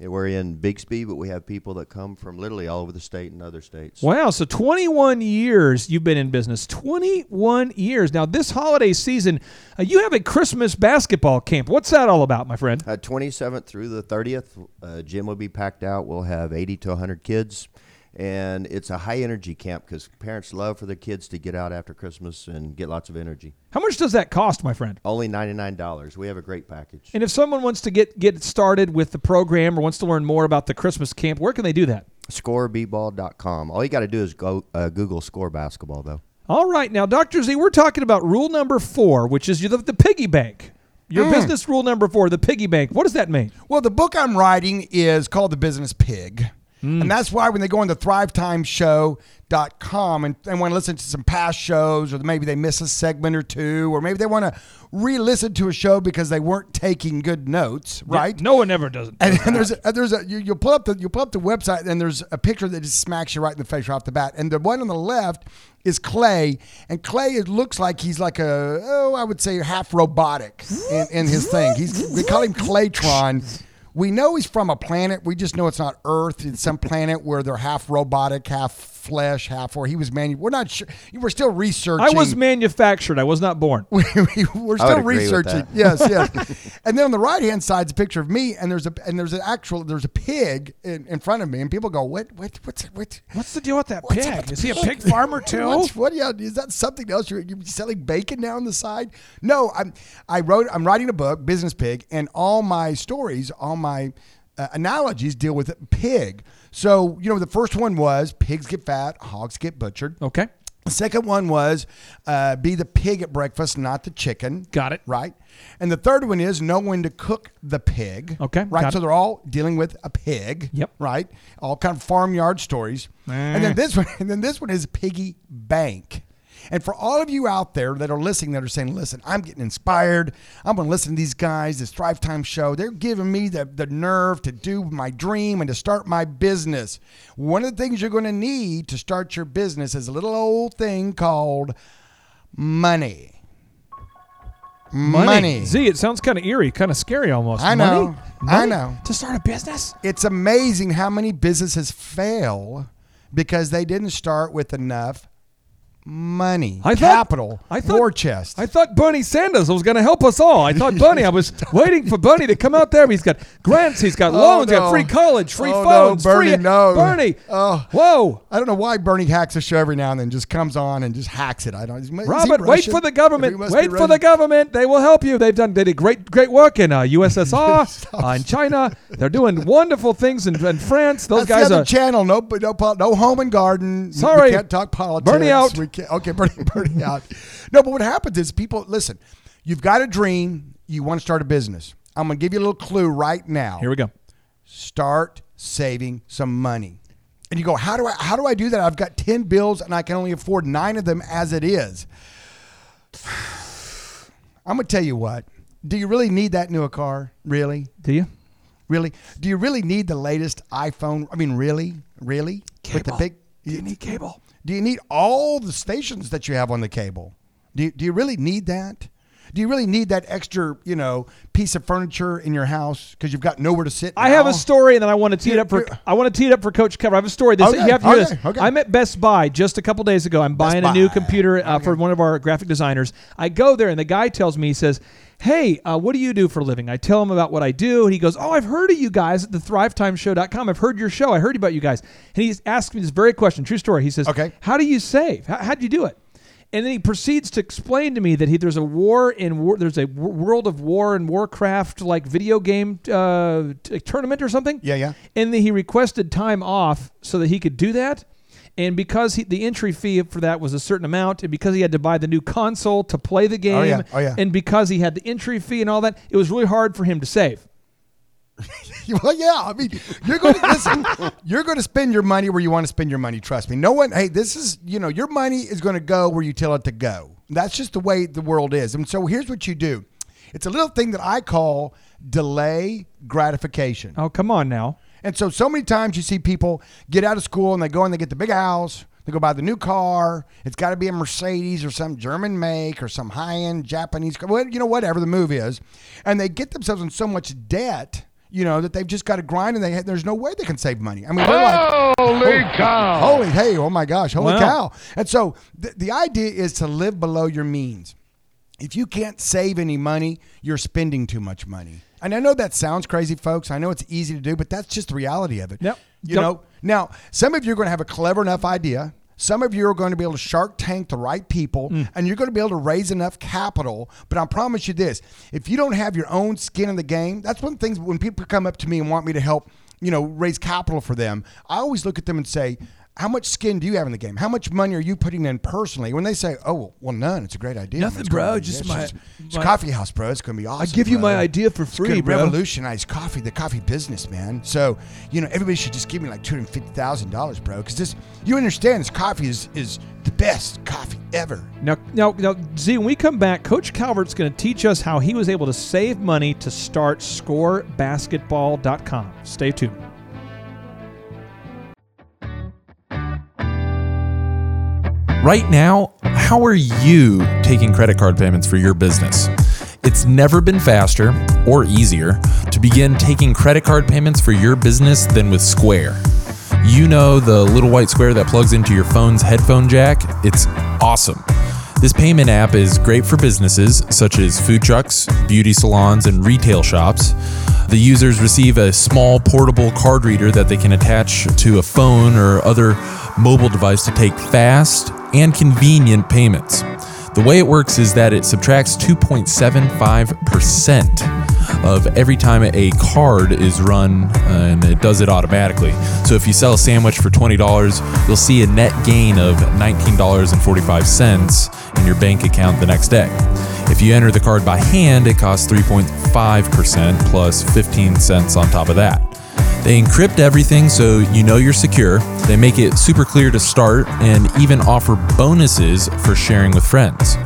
We're in Bixby, but we have people that come from literally all over the state and other states. Wow, so 21 years you've been in business. 21 years. Now, this holiday season, uh, you have a Christmas basketball camp. What's that all about, my friend? Uh, 27th through the 30th, uh, gym will be packed out. We'll have 80 to 100 kids. And it's a high energy camp because parents love for their kids to get out after Christmas and get lots of energy. How much does that cost, my friend? Only $99. We have a great package. And if someone wants to get get started with the program or wants to learn more about the Christmas camp, where can they do that? scoreball.com. All you got to do is go uh, Google score basketball, though. All right, now, Dr. Z, we're talking about rule number four, which is the, the piggy bank. Your Mm. business rule number four, the piggy bank. What does that mean? Well, the book I'm writing is called The Business Pig. And hmm. that's why when they go on the thrivetimeshow.com and, and want to listen to some past shows, or maybe they miss a segment or two, or maybe they want to re listen to a show because they weren't taking good notes, right? No one ever does it. And, and there's a, there's a you, you'll pull up the you pull up the website and there's a picture that just smacks you right in the face right off the bat. And the one on the left is Clay, and Clay it looks like he's like a oh I would say half robotic in, in his thing. He's we call him Claytron. We know he's from a planet. We just know it's not Earth. It's some planet where they're half robotic, half flesh, half. Or he was manu. We're not sure. We're still researching. I was manufactured. I was not born. we, we, we're I would still agree with researching. that. Yes, yes. and then on the right hand side is a picture of me, and there's a and there's an actual there's a pig in, in front of me, and people go, "What? What? What's what? What's the deal with that pig? up with Is he a pig farmer too? What's, what? Yeah, is that something else? You're, you're selling bacon now on the side? No, I'm. I wrote. I'm writing a book, Business Pig, and all my stories, all my uh, analogies deal with pig. So you know, the first one was pigs get fat, hogs get butchered. Okay. The second one was uh, be the pig at breakfast, not the chicken. Got it. Right. And the third one is know when to cook the pig. Okay, Right. So it. they're all dealing with a pig. Yep. Right. All kind of farmyard stories. And then this one, and then this one is piggy bank. And for all of you out there that are listening that are saying, listen, I'm getting inspired. I'm going to listen to these guys, this Thrive Time show. They're giving me the, the nerve to do my dream and to start my business. One of the things you're going to need to start your business is a little old thing called money. Money. Z, it sounds kind of eerie, kind of scary almost. I know. Money? I know. To start a business? It's amazing how many businesses fail because they didn't start with enough money, I thought- capital, I thought- war chest. I thought Bernie Sanders was going to help us all. I thought Bernie. I was waiting for Bernie to come out there. He's got grants. He's got Oh, loans. He's got free college, free Oh, no. Bernie, free, no. Bernie. Oh. Whoa. I don't know why Bernie hacks the show every now and then. Just comes on and just hacks it. I don't. Is Robert, wait for the government. Wait for the government. They will help you. They've done they did great great work in uh, USSR, uh, in China. They're doing wonderful things in, in France. Those That's guys the other are. channel. No, no, no home and garden. Sorry. we can't talk politics. Bernie out. We okay, Bernie, Bernie out. No, but what happens is people listen. You've got a dream. You want to start a business. I'm going to give you a little clue right now. Here we go. Start saving some money. And you go, how do I how do I do that? I've got 10 bills and I can only afford 9 of them as it is. I'm going to tell you what. Do you really need that new a car? Really? Do you? Really? Do you really need the latest iPhone? I mean, really? Really? With the big Do you need cable? Do you need all the stations that you have on the cable? Do you, do you really need that? Do you really need that extra, you know, piece of furniture in your house because you've got nowhere to sit? I have a story, and then I want to tee it up for. I want to tee it up for Coach Calvert. I have a story. This, Okay, you have to hear okay, this. okay. I'm at Best Buy just a couple days ago. I'm buying a new computer uh, for one of our graphic designers. I go there, and the guy tells me, he says, "Hey, uh, what do you do for a living?" I tell him about what I do, and he goes, "Oh, I've heard of you guys at the ThriveTimeShow.com. I've heard your show. I heard about you guys." And he's asked me this very question. True story. He says, Okay. How do you save? How, how'd you do it?" And then he proceeds to explain to me that he, there's a war in war, there's a w- World of War and Warcraft like video game uh, t- tournament or something. Yeah, yeah. And then he requested time off so that he could do that. And because he, the entry fee for that was a certain amount, and because he had to buy the new console to play the game, Oh, yeah. Oh, yeah. and because he had the entry fee and all that, it was really hard for him to save. well, yeah. I mean, you're going to listen. You're going to spend your money where you want to spend your money. Trust me. No one. Hey, this is you know your money is going to go where you tell it to go. That's just the way the world is. And so here's what you do. It's a little thing that I call delay gratification. Oh, come on now. And so, so many times you see people get out of school and they go and they get the big house. They go buy the new car. It's got to be a Mercedes or some German make or some high end Japanese car. Well, you know, whatever the move is. And they get themselves in so much debt, you know, that they've just got to grind and they there's no way they can save money. I mean, they're like, Holy cow! holy, hey, oh my gosh, holy Wow. cow. And so the, the idea is to live below your means. If you can't save any money, you're spending too much money. And I know that sounds crazy, folks. I know it's easy to do, but that's just the reality of it. Yep. You Yep. know, now some of you are going to have a clever enough idea. Some of you are going to be able to shark tank the right people, Mm. and you're going to be able to raise enough capital. But I promise you this: if you don't have your own skin in the game, that's one of the things. When people come up to me and want me to help, you know, raise capital for them, I always look at them and say, "How much skin do you have in the game? How much money are you putting in personally?" When they say, "Oh, well, none," it's a great idea. Nothing, bro, just it's my- it's my- coffee house, bro. It's going to be awesome. I give you bro. my idea for It's free, gonna bro. Revolutionize coffee, the coffee business, man. So you know, everybody should just give me like two hundred fifty thousand dollars, bro. Because this, you understand, this coffee is is the best coffee ever. Now, now, now, Z, when we come back, Coach Calvert's going to teach us how he was able to save money to start scorebasketball.com. Stay tuned. Right now, how are you taking credit card payments for your business? It's never been faster or easier to begin taking credit card payments for your business than with Square. You know the little white square that plugs into your phone's headphone jack? It's awesome. This payment app is great for businesses such as food trucks, beauty salons, and retail shops. The users receive a small portable card reader that they can attach to a phone or other mobile device to take fast and convenient payments. The way it works is that it subtracts 2.75% of every time a card is run, and it does it automatically. So if you sell a sandwich for $20, you'll see a net gain of $19.45 in your bank account the next day. If you enter the card by hand, it costs 3.5% plus 15 cents on top of that. They encrypt everything so you know you're secure. They make it super clear to start and even offer bonuses for sharing with friends.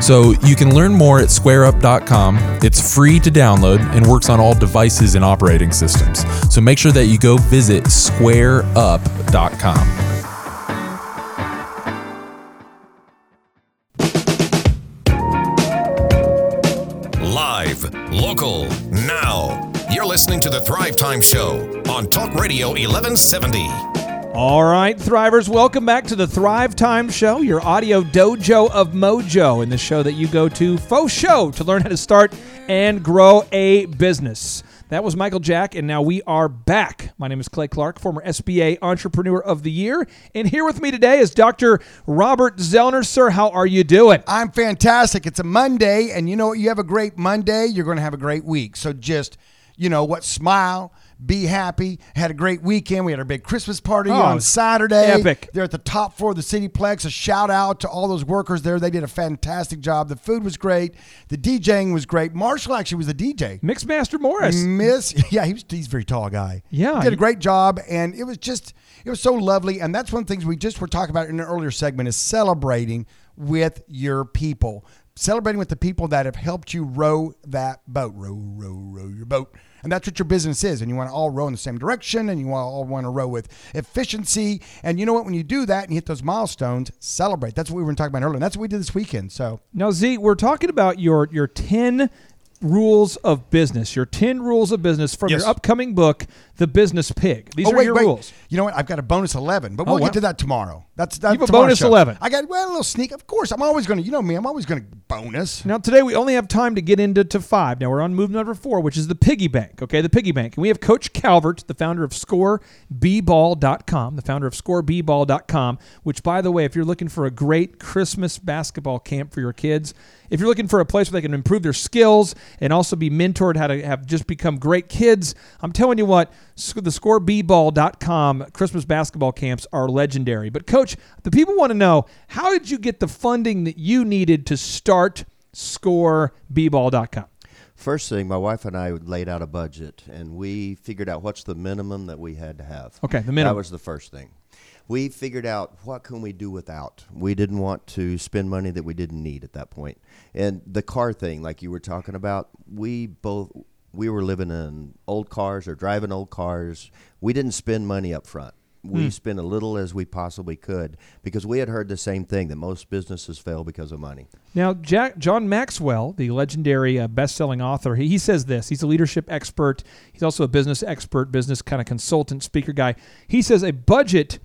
So you can learn more at squareup.com. It's free to download and works on all devices and operating systems. So make sure that you go visit squareup.com. Live, local, now. You're listening to the Thrive Time Show on Talk Radio 1170. All right, Thrivers, welcome back to the Thrive Time Show, your audio dojo of mojo, in the show that you go to faux show to learn how to start and grow a business. That was Michael Jack, and now we are back. My name is Clay Clark, former SBA Entrepreneur of the Year, and here with me today is Dr. Robert Zellner. Sir, how are you doing? I'm fantastic. It's a Monday, and you know what? You have a great Monday, you're going to have a great week. So just, you know what? Smile, be happy. Had a great weekend. We had our big Christmas party Oh, on Saturday. epic. They're at the top floor of the Cityplex. A shout out to all those workers there. They did a fantastic job. The food was great. The DJing was great. Marshall actually was the DJ. Mixmaster Morris. Miss, yeah, he was, he's a very tall guy. Yeah. He did a great job, and it was just, it was so lovely. And that's one of the things we just were talking about in an earlier segment is celebrating with your people. Celebrating with the people that have helped you row that boat. Row, row, row your boat. And that's what your business is. And you want to all row in the same direction and you want all want to row with efficiency. And you know what? When you do that and you hit those milestones, celebrate. That's what we were talking about earlier. And that's what we did this weekend. So Now, Z, we're talking about your your ten rules of business. Your ten rules of business from Yes. your upcoming book, The Business Pig. These oh, are wait, your wait. rules. You know what? I've got a bonus 11, but Oh, we'll wow. get to that tomorrow. That's that's You have a bonus show. 11. I got well, a little sneak. Of course, I'm always going to. You know me. I'm always going to bonus. Now today we only have time to get into to five. Now we're on move number four, which is the piggy bank. Okay, the piggy bank. And we have Coach Calvert, the founder of ScoreBball.com, the founder of ScoreBball.com, which by the way, if you're looking for a great Christmas basketball camp for your kids, if you're looking for a place where they can improve their skills and also be mentored how to have just become great kids, I'm telling you what, the ScoreBball.com Christmas basketball camps are legendary. But coach, the people want to know, how did you get the funding that you needed to start ScoreBball.com? First thing, my wife and I laid out a budget, and we figured out what's the minimum that we had to have. Okay, the minimum. That was the first thing. We figured out what can we do without. We didn't want to spend money that we didn't need at that point. And the car thing, like you were talking about, we both we were living in old cars or driving old cars. We didn't spend money up front. We Hmm. spent a little as we possibly could because we had heard the same thing that most businesses fail because of money. Now, Jack, John Maxwell, the legendary uh, best-selling author, he, he says this. He's a leadership expert. He's also a business expert, business kind of consultant, speaker guy. He says a budget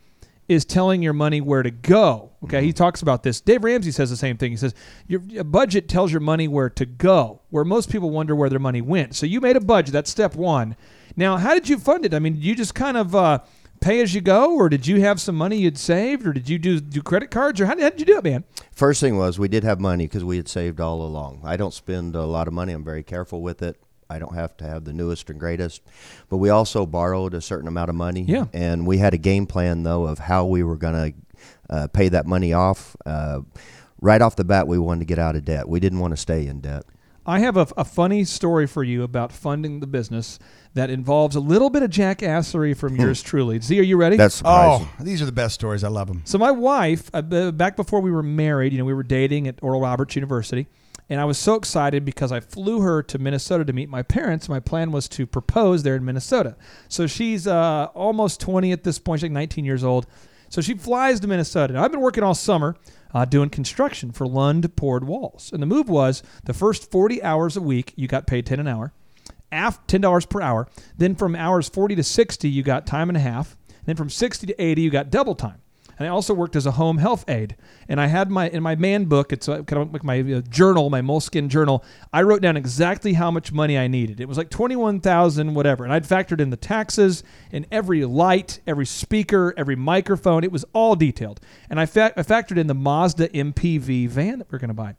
is telling your money where to go. Okay, he talks about this. Dave Ramsey says the same thing. He says your budget tells your money where to go, where most people wonder where their money went. So you made a budget. That's step one. Now, how did you fund it? I mean, did you just kind of uh, pay as you go, or did you have some money you'd saved, or did you do do credit cards, or how did, how did you do it, man? First thing was we did have money because we had saved all along. I don't spend a lot of money. I'm very careful with it. I don't have to have the newest and greatest, but we also borrowed a certain amount of money. Yeah. and we had a game plan though of how we were going to uh, pay that money off. Uh, right off the bat, we wanted to get out of debt. We didn't want to stay in debt. I have a, a funny story for you about funding the business that involves a little bit of jackassery from yours truly. Z, are you ready? That's surprising. Oh, these are the best stories. I love them. so my wife, uh, back before we were married, you know, we were dating at Oral Roberts University, and I was so excited because I flew her to Minnesota to meet my parents. My plan was to propose there in Minnesota. So she's uh, almost 20 at this point. She's like 19 years old. So she flies to Minnesota. Now, I've been working all summer uh, doing construction for Lund Poured Walls. And the move was the first 40 hours a week, you got paid 10 an hour, af- $10 per hour. Then from hours 40 to 60, you got time and a half. Then from 60 to 80, you got double time. And I also worked as a home health aide. And I had my in my man book. It's kind of like my uh, journal, my moleskin journal. I wrote down exactly how much money I needed. It was like twenty one thousand, whatever. And I'd factored in the taxes and every light, every speaker, every microphone. It was all detailed. And I, fa- I factored in the Mazda MPV van that we are going to buy.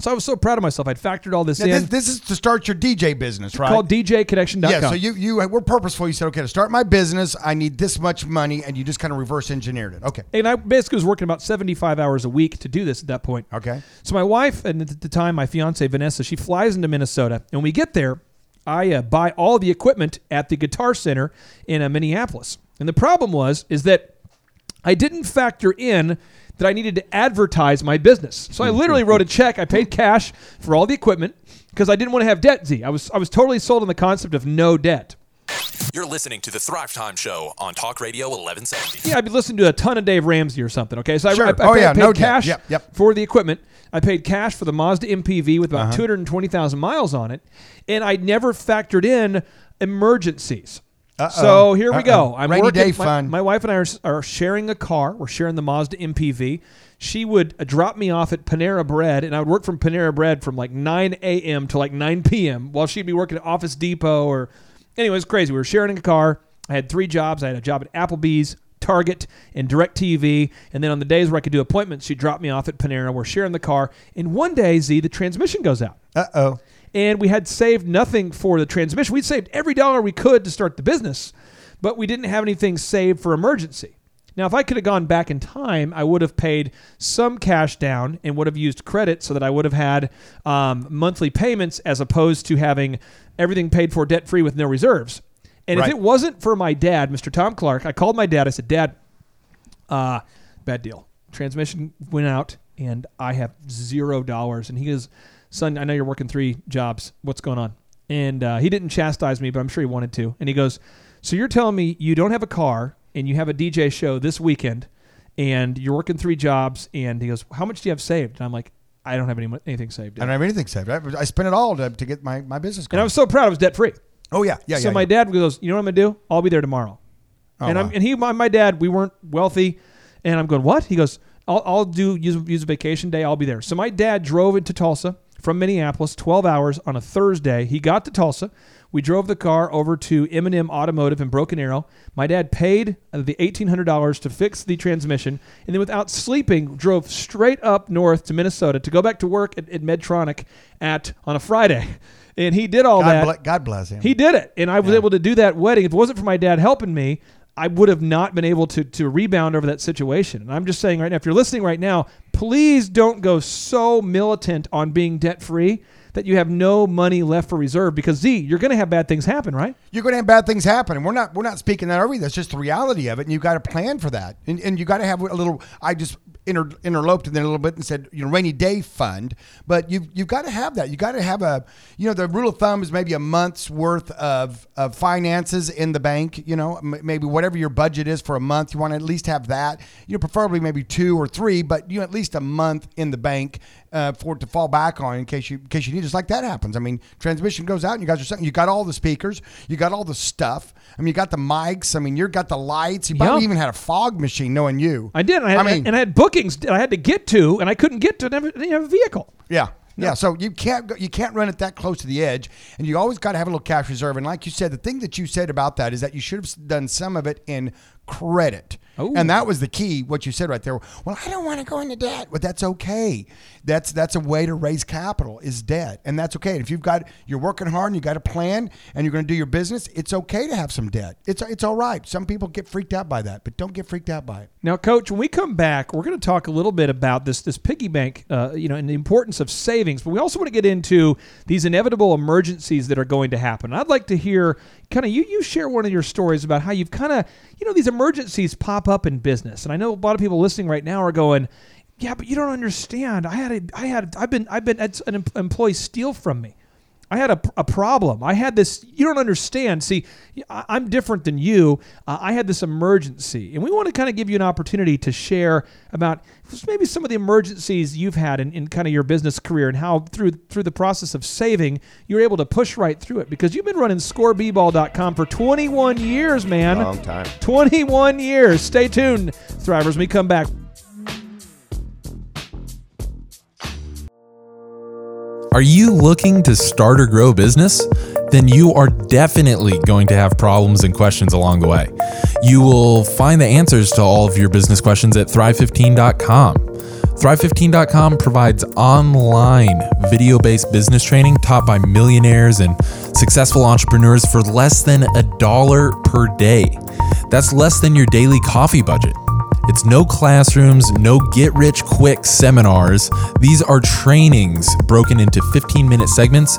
So I was so proud of myself. I'd factored all this Now, in. this, this is to start your DJ business, right? called DJConnection.com. yeah. So you you were purposeful. You said, okay, to start my business, I need this much money, and you just kind of reverse engineered it. Okay. And I basically was working about 75 hours a week to do this at that point. Okay. So my wife, and at the time, my fiance Vanessa, she flies into Minnesota. And when we get there, I uh, buy all the equipment at the Guitar Center in uh, Minneapolis. And the problem was, is that I didn't factor in that I needed to advertise my business. So I literally wrote a check. I paid cash for all the equipment because I didn't want to have debt. Z. I was I was totally sold on the concept of no debt. You're listening to the Thrive Time Show on Talk Radio 1170. Yeah, I'd be listening to a ton of Dave Ramsey or something. Okay, so I, Sure. I, I Oh, paid, yeah, I paid no cash Yep, yep. for the equipment. I paid cash for the Mazda MPV with Uh-huh. about 220,000 miles on it, and I never factored in emergencies. So here we go. I'm Rainy working. day my, fun. my wife and I are, are sharing a car. We're sharing the Mazda MPV. She would uh, drop me off at Panera Bread, and I would work from Panera Bread from like 9 a.m. to like 9 p.m. while she'd be working at Office Depot or. Anyway, it's crazy. We were sharing a car. I had three jobs. I had a job at Applebee's, Target, and DirecTV. And then on the days where I could do appointments, she'd drop me off at Panera. We're sharing the car. And one day, Z, the transmission goes out Uh oh. And we had saved nothing for the transmission. We'd saved every dollar we could to start the business, but we didn't have anything saved for emergency. Now, if I could have gone back in time, I would have paid some cash down and would have used credit so that I would have had um, monthly payments as opposed to having everything paid for debt free with no reserves. And Right. if it wasn't for my dad, Mr. Tom Clark, I called my dad. I said, Dad, uh, bad deal. Transmission went out, and I have zero dollars. And he goes, "Son, I know you're working three jobs. What's going on?" And uh, he didn't chastise me, but I'm sure he wanted to. And he goes, "So you're telling me you don't have a car, and you have a DJ show this weekend, and you're working three jobs?" And he goes, "How much do you have saved?" And I'm like, "I don't have any anything saved." I don't have anything saved. I, I spent it all to, to get my, my business And going. I was so proud I was debt free. oh yeah, yeah, so yeah. my yeah. dad goes, "You know what I'm gonna do? I'll be there tomorrow." Oh, and I'm and he my, my dad we weren't wealthy, and I'm going what? He goes, "I'll, I'll do use use a vacation day. I'll be there." So my dad drove into Tulsa from Minneapolis, 12 hours on a Thursday. He got to Tulsa. We drove the car over to M&M Automotive in Broken Arrow. My dad paid the $1,800 to fix the transmission, and then without sleeping, drove straight up north to Minnesota to go back to work at, at Medtronic at on a Friday. And he did all God, that. ble- God bless him. He did it, and I was able to do that wedding. If it wasn't for my dad helping me, I would have not been able to to rebound over that situation. And I'm just saying right now, if you're listening right now, please don't go so militant on being debt free that you have no money left for reserve because Z, you're going to have bad things happen, right? You're going to have bad things happen, and we're not we're not speaking that over. That's just the reality of it, and you've got to plan for that, and, and you got to have a little. I just inter, interloped in there a little bit and said, you know, rainy day fund, but you've you've got to have that. You got to have a, you know, the rule of thumb is maybe a month's worth of of finances in the bank. You know, m- maybe whatever your budget is for a month, you want to at least have that. You know, preferably maybe two or three, but you know, at least a month in the bank uh, for it to fall back on in case you in case you need. Just like that happens. I mean, transmission goes out, and you guys are saying you got all the speakers, you got all the stuff. I mean, you got the mics. I mean, you got the lights. You probably Yeah. even had a fog machine, knowing you. I did. I, had, mean- and I had bookings that I had to get to, and I couldn't get to. I didn't have a vehicle. Yeah. Yeah, so you can't go, you can't run it that close to the edge, and you always got to have a little cash reserve. And like you said, the thing that you said about that is that you should have done some of it in credit, Ooh. and that was the key. What you said right there. Well, I don't want to go into debt, but that's okay. That's that's a way to raise capital is debt, and that's okay. And if you've got you're working hard and you got a plan and you're going to do your business, it's okay to have some debt. It's it's all right. Some people get freaked out by that, but don't get freaked out by it. Now, Coach, when we come back, we're going to talk a little bit about this this piggy bank, uh, you know, and the importance of savings. But we also want to get into these inevitable emergencies that are going to happen. I'd like to hear kind of you you share one of your stories about how you've kind of you know these emergencies pop up in business, and I know a lot of people listening right now are going. Yeah, but you don't understand. I had a, I had, I've been, I've been, an employee steal from me. I had a, a problem. I had this. You don't understand. See, I- I'm different than you. Uh, I had this emergency, and we want to kind of give you an opportunity to share about maybe some of the emergencies you've had in, in kind of your business career and how through through the process of saving you're able to push right through it because you've been running scoreball.com for 21 years, man. Long time. 21 years. Stay tuned, Thrivers. When we come back. Are you looking to start or grow a business? Then you are definitely going to have problems and questions along the way. You will find the answers to all of your business questions at thrive15.com. Thrive15.com provides online video based business training taught by millionaires and successful entrepreneurs for less than a dollar per day. That's less than your daily coffee budget. It's no classrooms, no get rich quick seminars. These are trainings broken into 15 minute segments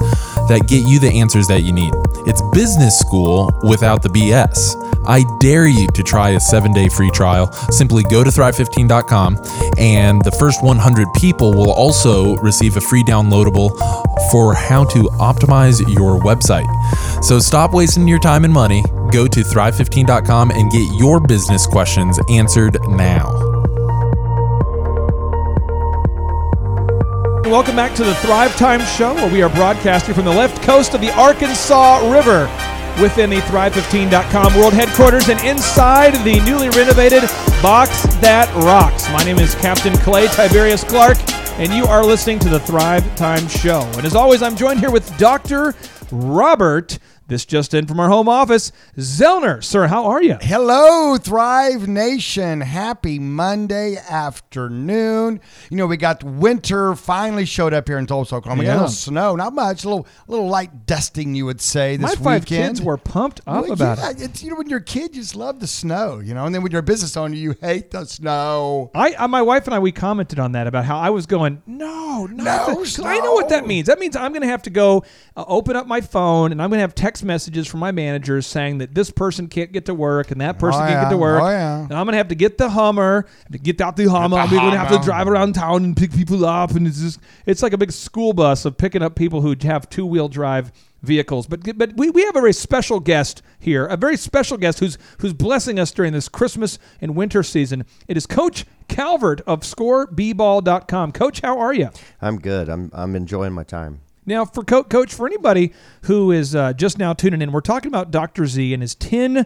that get you the answers that you need. It's business school without the BS. I dare you to try a seven day free trial. Simply go to thrive15.com, and the first 100 people will also receive a free downloadable for how to optimize your website. So stop wasting your time and money. Go to thrive15.com and get your business questions answered now. Welcome back to the Thrive Time Show, where we are broadcasting from the left coast of the Arkansas River. Within the Thrive15.com world headquarters and inside the newly renovated Box That Rocks. My name is Captain Clay Tiberius Clark, and you are listening to the Thrive Time Show. And as always, I'm joined here with Dr. Robert. This just in from our home office, Zellner. Sir, how are you? Hello, Thrive Nation. Happy Monday afternoon. You know, we got winter finally showed up here in Tulsa, Oklahoma. We got a little snow, not much, a little, a little light dusting, you would say, My this five weekend. kids were pumped up Well, about yeah, it. It's, you know, when you're a kid, you just love the snow, you know, and then when you're a business owner, you hate the snow. I, uh, my wife and I, we commented on that about how I was going, no, No, the- I know what that means. That means I'm going to have to go uh, open up my phone and I'm going to have text messages from my managers saying that this person can't get to work and that person Oh, can't get to oh, work. Oh, yeah. And I'm going to have to get the Hummer, to get out the Hummer. I'm going to have to drive around town and pick people up. And it's just, it's like a big school bus of picking up people who have two wheel drive vehicles. But but we, we have a very special guest here, a very special guest who's who's blessing us during this Christmas and winter season. It is Coach Calvert of ScoreBball.com. Coach, how are you? I'm good. I'm I'm enjoying my time. Now, for Co- Coach, for anybody who is uh, just now tuning in, we're talking about Dr. Z and his 10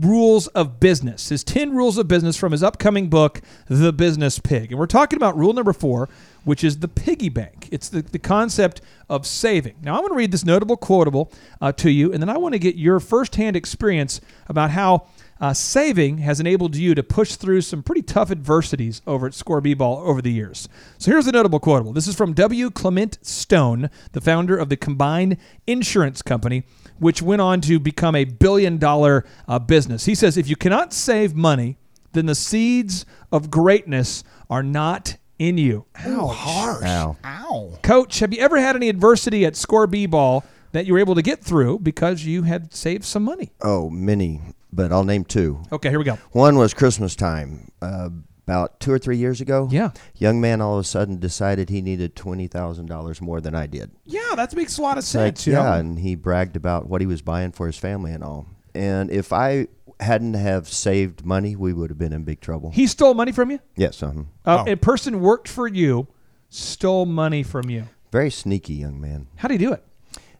rules of business, his 10 rules of business from his upcoming book, The Business Pig. And we're talking about rule number four, which is the piggy bank. It's the, the concept of saving. Now, I want to read this notable quotable uh, to you, and then I want to get your firsthand experience about how uh, saving has enabled you to push through some pretty tough adversities over at Score B-Ball over the years. So here's a notable quotable. This is from W. Clement Stone, the founder of the Combined Insurance Company, which went on to become a billion dollar uh, business. He says, if you cannot save money, then the seeds of greatness are not in you. Ow, harsh. Ow. Ow. Coach, have you ever had any adversity at Score B-Ball that you were able to get through because you had saved some money? Oh, many, but I'll name two. Okay, here we go. One was Christmas time. Uh, about two or three years ago. Yeah. Young man all of a sudden decided he needed twenty thousand dollars more than I did. Yeah, that makes a lot of Like, sense. you yeah, know? and he bragged about what he was buying for his family and all. And if I hadn't have saved money, we would have been in big trouble. He stole money from you? yes, um, Uh, A person worked for you, stole money from you. very sneaky young man. How did he do it?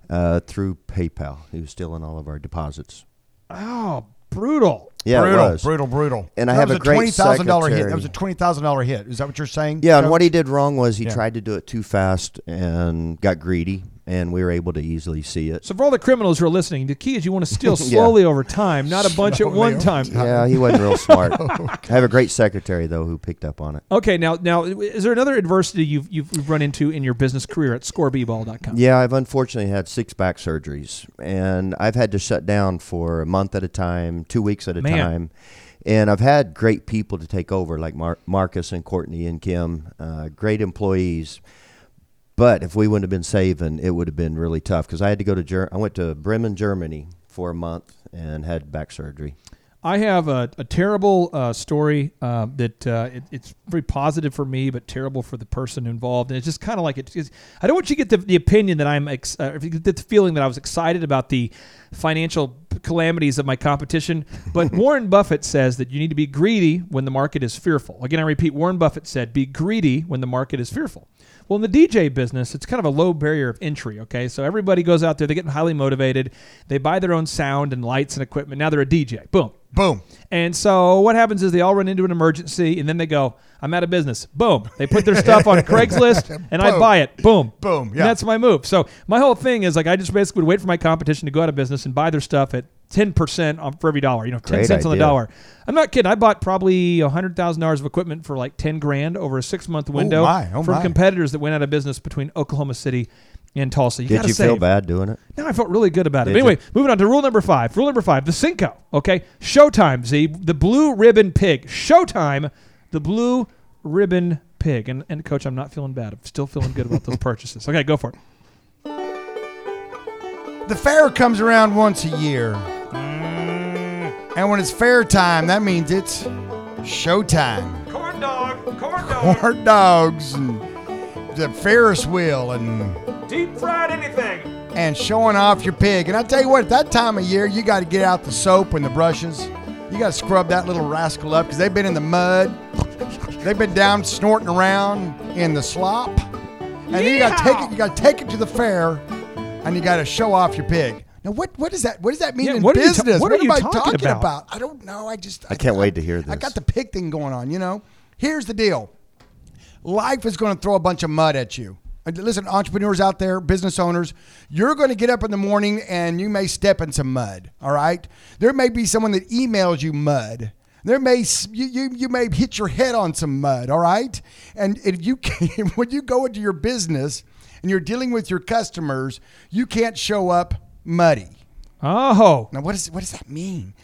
Uh, through PayPal, he was stealing all of our deposits. Oh, brutal. Yeah, brutal, it was. brutal, brutal. And I That have was a great twenty thousand dollar hit. That was a twenty thousand dollar hit. Is that what you're saying? Yeah, and what he did wrong was he Yeah. tried to do it too fast and got greedy, and we were able to easily see it. So for all the criminals who are listening, the key is you want to steal Yeah. slowly over time, not a bunch at one over time. Yeah, he wasn't real smart. I have a great secretary though who picked up on it. Okay, now now is there another adversity you've you've run into in your business career at scoreball.com? Yeah, I've unfortunately had six back surgeries, and I've had to shut down for a month at a time, two weeks at a Man. time. And I've had great people to take over, like Mar- Marcus and Courtney and Kim, uh, great employees. But if we wouldn't have been saving, it would have been really tough because I had to go to Ger- I went to Bremen, Germany for a month and had back surgery. I have a, a terrible uh, story uh, that uh, it, it's very positive for me, but terrible for the person involved. And it's just kind of like it. It's, I don't want you to get the, the opinion that I'm, ex- uh, if you get the feeling that I was excited about the financial calamities of my competition. But Warren Buffett says that you need to be greedy when the market is fearful. Again, I repeat, Warren Buffett said, be greedy when the market is fearful. Well, in the DJ business, it's kind of a low barrier of entry, okay? So everybody goes out there, they get highly motivated, they buy their own sound and lights and equipment. Now they're a DJ. Boom. Boom. And so what happens is they all run into an emergency and then they go, I'm out of business. Boom. They put their stuff on Craigslist and I buy it. Boom. Boom. And Yeah. that's my move. So my whole thing is like I just basically would wait for my competition to go out of business and buy their stuff at 10% for every dollar, you know, 10 Great cents on the idea. dollar. I'm not kidding. I bought probably $100,000 of equipment for like 10 grand over a six month oh, window my. Oh, from my. competitors that went out of business between Oklahoma City and Tulsa. You Did gotta you save. feel bad doing it? No, I felt really good about it. Did But anyway, you? moving on to rule number five. Rule number five, the Cinco. Okay, Showtime. Z, the blue ribbon pig. Showtime, the blue ribbon pig. And and coach, I'm not feeling bad. I'm still feeling good about those purchases. Okay, go for it. The fair comes around once a year. And when it's fair time, that means it's showtime. Corn dog, corn dog, Corn dogs and the Ferris wheel and deep fried anything. and showing off your pig. And I tell you what, at that time of year, you got to get out the soap and the brushes. You got to scrub that little rascal up because they've been in the mud. They've been down snorting around in the slop. And then you got to take it. You got to take it to the fair, and you got to show off your pig. Now, what what does that what does that mean Yeah, in what are ta- business? what are you am I talking talking about? about? I don't know. I just I can't wait to hear this. I got the pig thing going on. You know, here's the deal. Life is going to throw a bunch of mud at you. Listen, entrepreneurs out there, business owners, you're going to get up in the morning and you may step in some mud. All right, there may be someone that emails you mud. There may you, you you may hit your head on some mud. All right, and if you can, when you go into your business and you're dealing with your customers, you can't show up muddy. Oh, Now, what, is, what does that mean?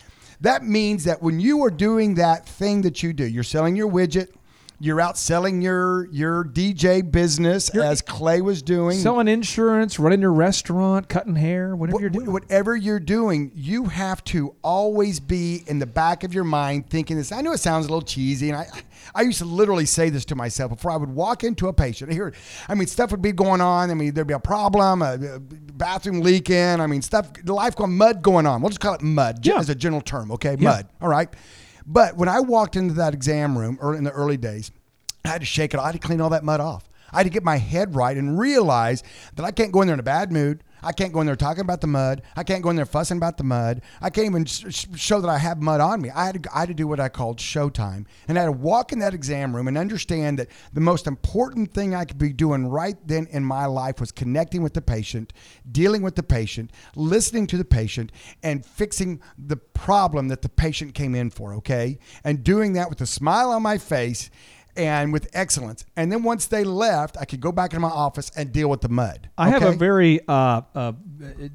That means that when you are doing that thing that you do, you're selling your widget, you're out selling your your DJ business as Clay was doing. selling insurance, running your restaurant, cutting hair, whatever Wh- you're doing. Whatever you're doing, you have to always be in the back of your mind thinking this. I know it sounds a little cheesy, and I, I used to literally say this to myself before I would walk into a patient. Here, I mean, stuff would be going on. I mean, there'd be a problem, a, a bathroom leaking. I mean, stuff, the life going mud going on. We'll just call it mud Yeah. as a general term, okay? Yeah. Mud. All right. But when I walked into that exam room early in the early days, I had to shake it. I had to clean all that mud off. I had to get my head right and realize that I can't go in there in a bad mood. I can't go in there talking about the mud. I can't go in there fussing about the mud. I can't even sh- sh- show that I have mud on me. I had, to, I had to do what I called showtime. And I had to walk in that exam room and understand that the most important thing I could be doing right then in my life was connecting with the patient, dealing with the patient, listening to the patient, and fixing the problem that the patient came in for, okay? And doing that with a smile on my face and with excellence. And then once they left, I could go back into my office and deal with the mud. I have a very, uh, uh,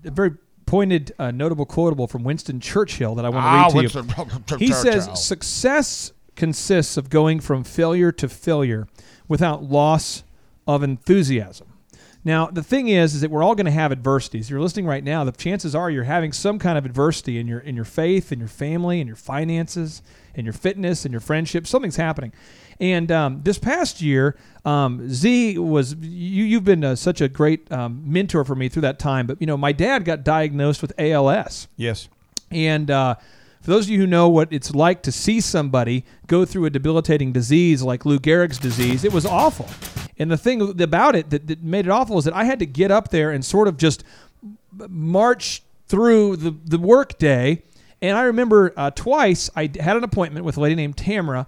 a very pointed, uh, notable quotable from Winston Churchill that I want to Ah, read to Winston you. He says, "Success consists of going from failure to failure without loss of enthusiasm." Now, the thing is, is that we're all going to have adversities. You're listening right now. The chances are you're having some kind of adversity in your in your faith, in your family, in your finances, in your fitness, in your friendship. Something's happening. And um, this past year, um, Z was you. You've been uh, such a great um, mentor for me through that time. But you know, my dad got diagnosed with ALS. Yes. And uh, for those of you who know what it's like to see somebody go through a debilitating disease like Lou Gehrig's disease, it was awful. And the thing about it that, that made it awful is that I had to get up there and sort of just march through the, the work day. And I remember uh, twice I had an appointment with a lady named Tamara.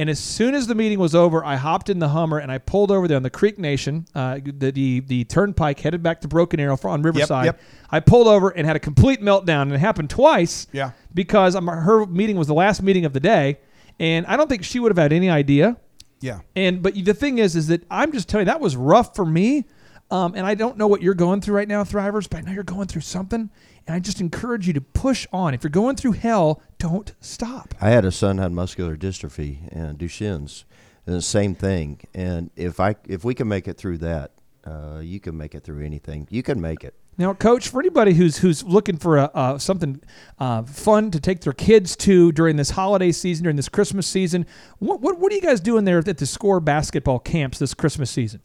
And as soon as the meeting was over, I hopped in the Hummer and I pulled over there on the Creek Nation, uh, the, the the turnpike headed back to Broken Arrow for- on Riverside. yep. I pulled over and had a complete meltdown, and it happened twice. Yeah. Because um, her meeting was the last meeting of the day, and I don't think she would have had any idea. Yeah. And but the thing is, is that I'm just telling you that was rough for me, um, and I don't know what you're going through right now, Thrivers, but I know you're going through something, and I just encourage you to push on. If you're going through hell, don't stop. I had a son had muscular dystrophy and Duchenne's, and the same thing. And if I if we can make it through that, uh, you can make it through anything. You can make it. Now, Coach, for anybody who's who's looking for a, uh, something uh, fun to take their kids to during this holiday season, during this Christmas season, what, what what are you guys doing there at the Score basketball camps this Christmas season?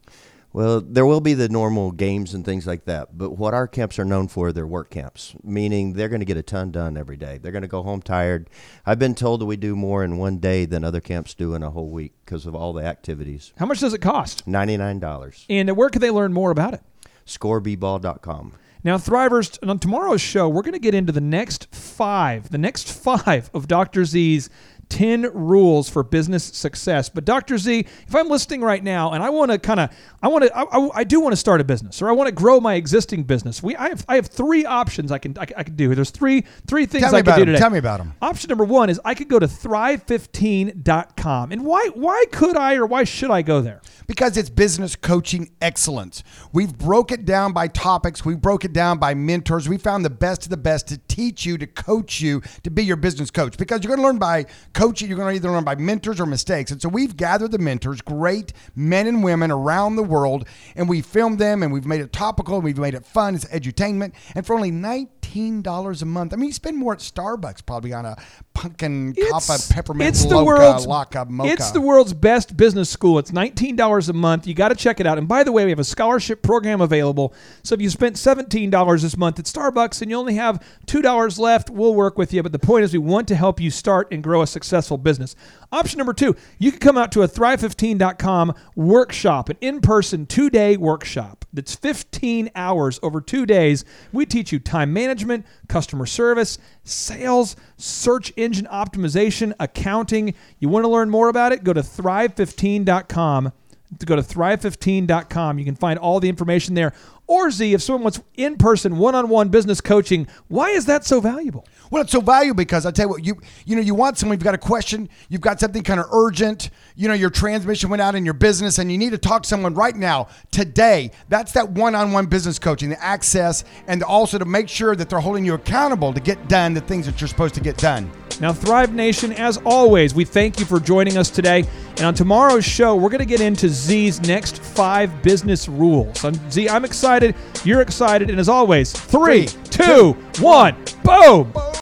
Well, there will be the normal games and things like that, but what our camps are known for, they're work camps, meaning they're going to get a ton done every day. They're going to go home tired. I've been told that we do more in one day than other camps do in a whole week because of all the activities. How much does it cost? $99. And where can they learn more about it? Scoreball.com. Now, Thrivers, on tomorrow's show, we're going to get into the next five, the next five of Dr. Z's 10 rules for business success. But Dr. Z, if I'm listening right now and I want to kind of, I want to, I, I, I do want to start a business or I want to grow my existing business. We, I have, I have three options I can, I, can- I can do. There's three, three things Tell I can do today. Tell me about them. Option number one is I could go to thrive15.com. And why, why could I or why should I go there? because it's business coaching excellence. We've broke it down by topics. We broke it down by mentors. We found the best of the best to teach you, to coach you, to be your business coach. Because you're going to learn by coaching, you're going to either learn by mentors or mistakes. And so we've gathered the mentors, great men and women around the world, and we filmed them and we've made it topical and we've made it fun. It's edutainment. And for only $19 a month, I mean, you spend more at Starbucks probably on a pumpkin coffee peppermint it's the loca, world's mocha. It's the world's best business school. It's nineteen dollars a month. You got to check it out. And by the way, we have a scholarship program available. So if you spent seventeen dollars this month at Starbucks and you only have two dollars left, we'll work with you. But the point is, we want to help you start and grow a successful business. Option number two, you can come out to a Thrive15.com workshop, an in-person two-day workshop. That's 15 hours over two days. We teach you time management, customer service, sales, search engine optimization, accounting. You want to learn more about it? Go to thrive15.com. To go to thrive15.com. You can find all the information there. Or Z, if someone wants in person, one on one business coaching, why is that so valuable? Well, it's so valuable because I tell you what, you you know, you want someone, you've got a question, you've got something kind of urgent, you know, your transmission went out in your business and you need to talk to someone right now, today. That's that one-on-one business coaching, the access, and also to make sure that they're holding you accountable to get done the things that you're supposed to get done. Now, Thrive Nation, as always, we thank you for joining us today. And on tomorrow's show, we're going to get into Z's next five business rules. Um, Z, I'm excited. You're excited. And as always, three, Three, two, one, boom.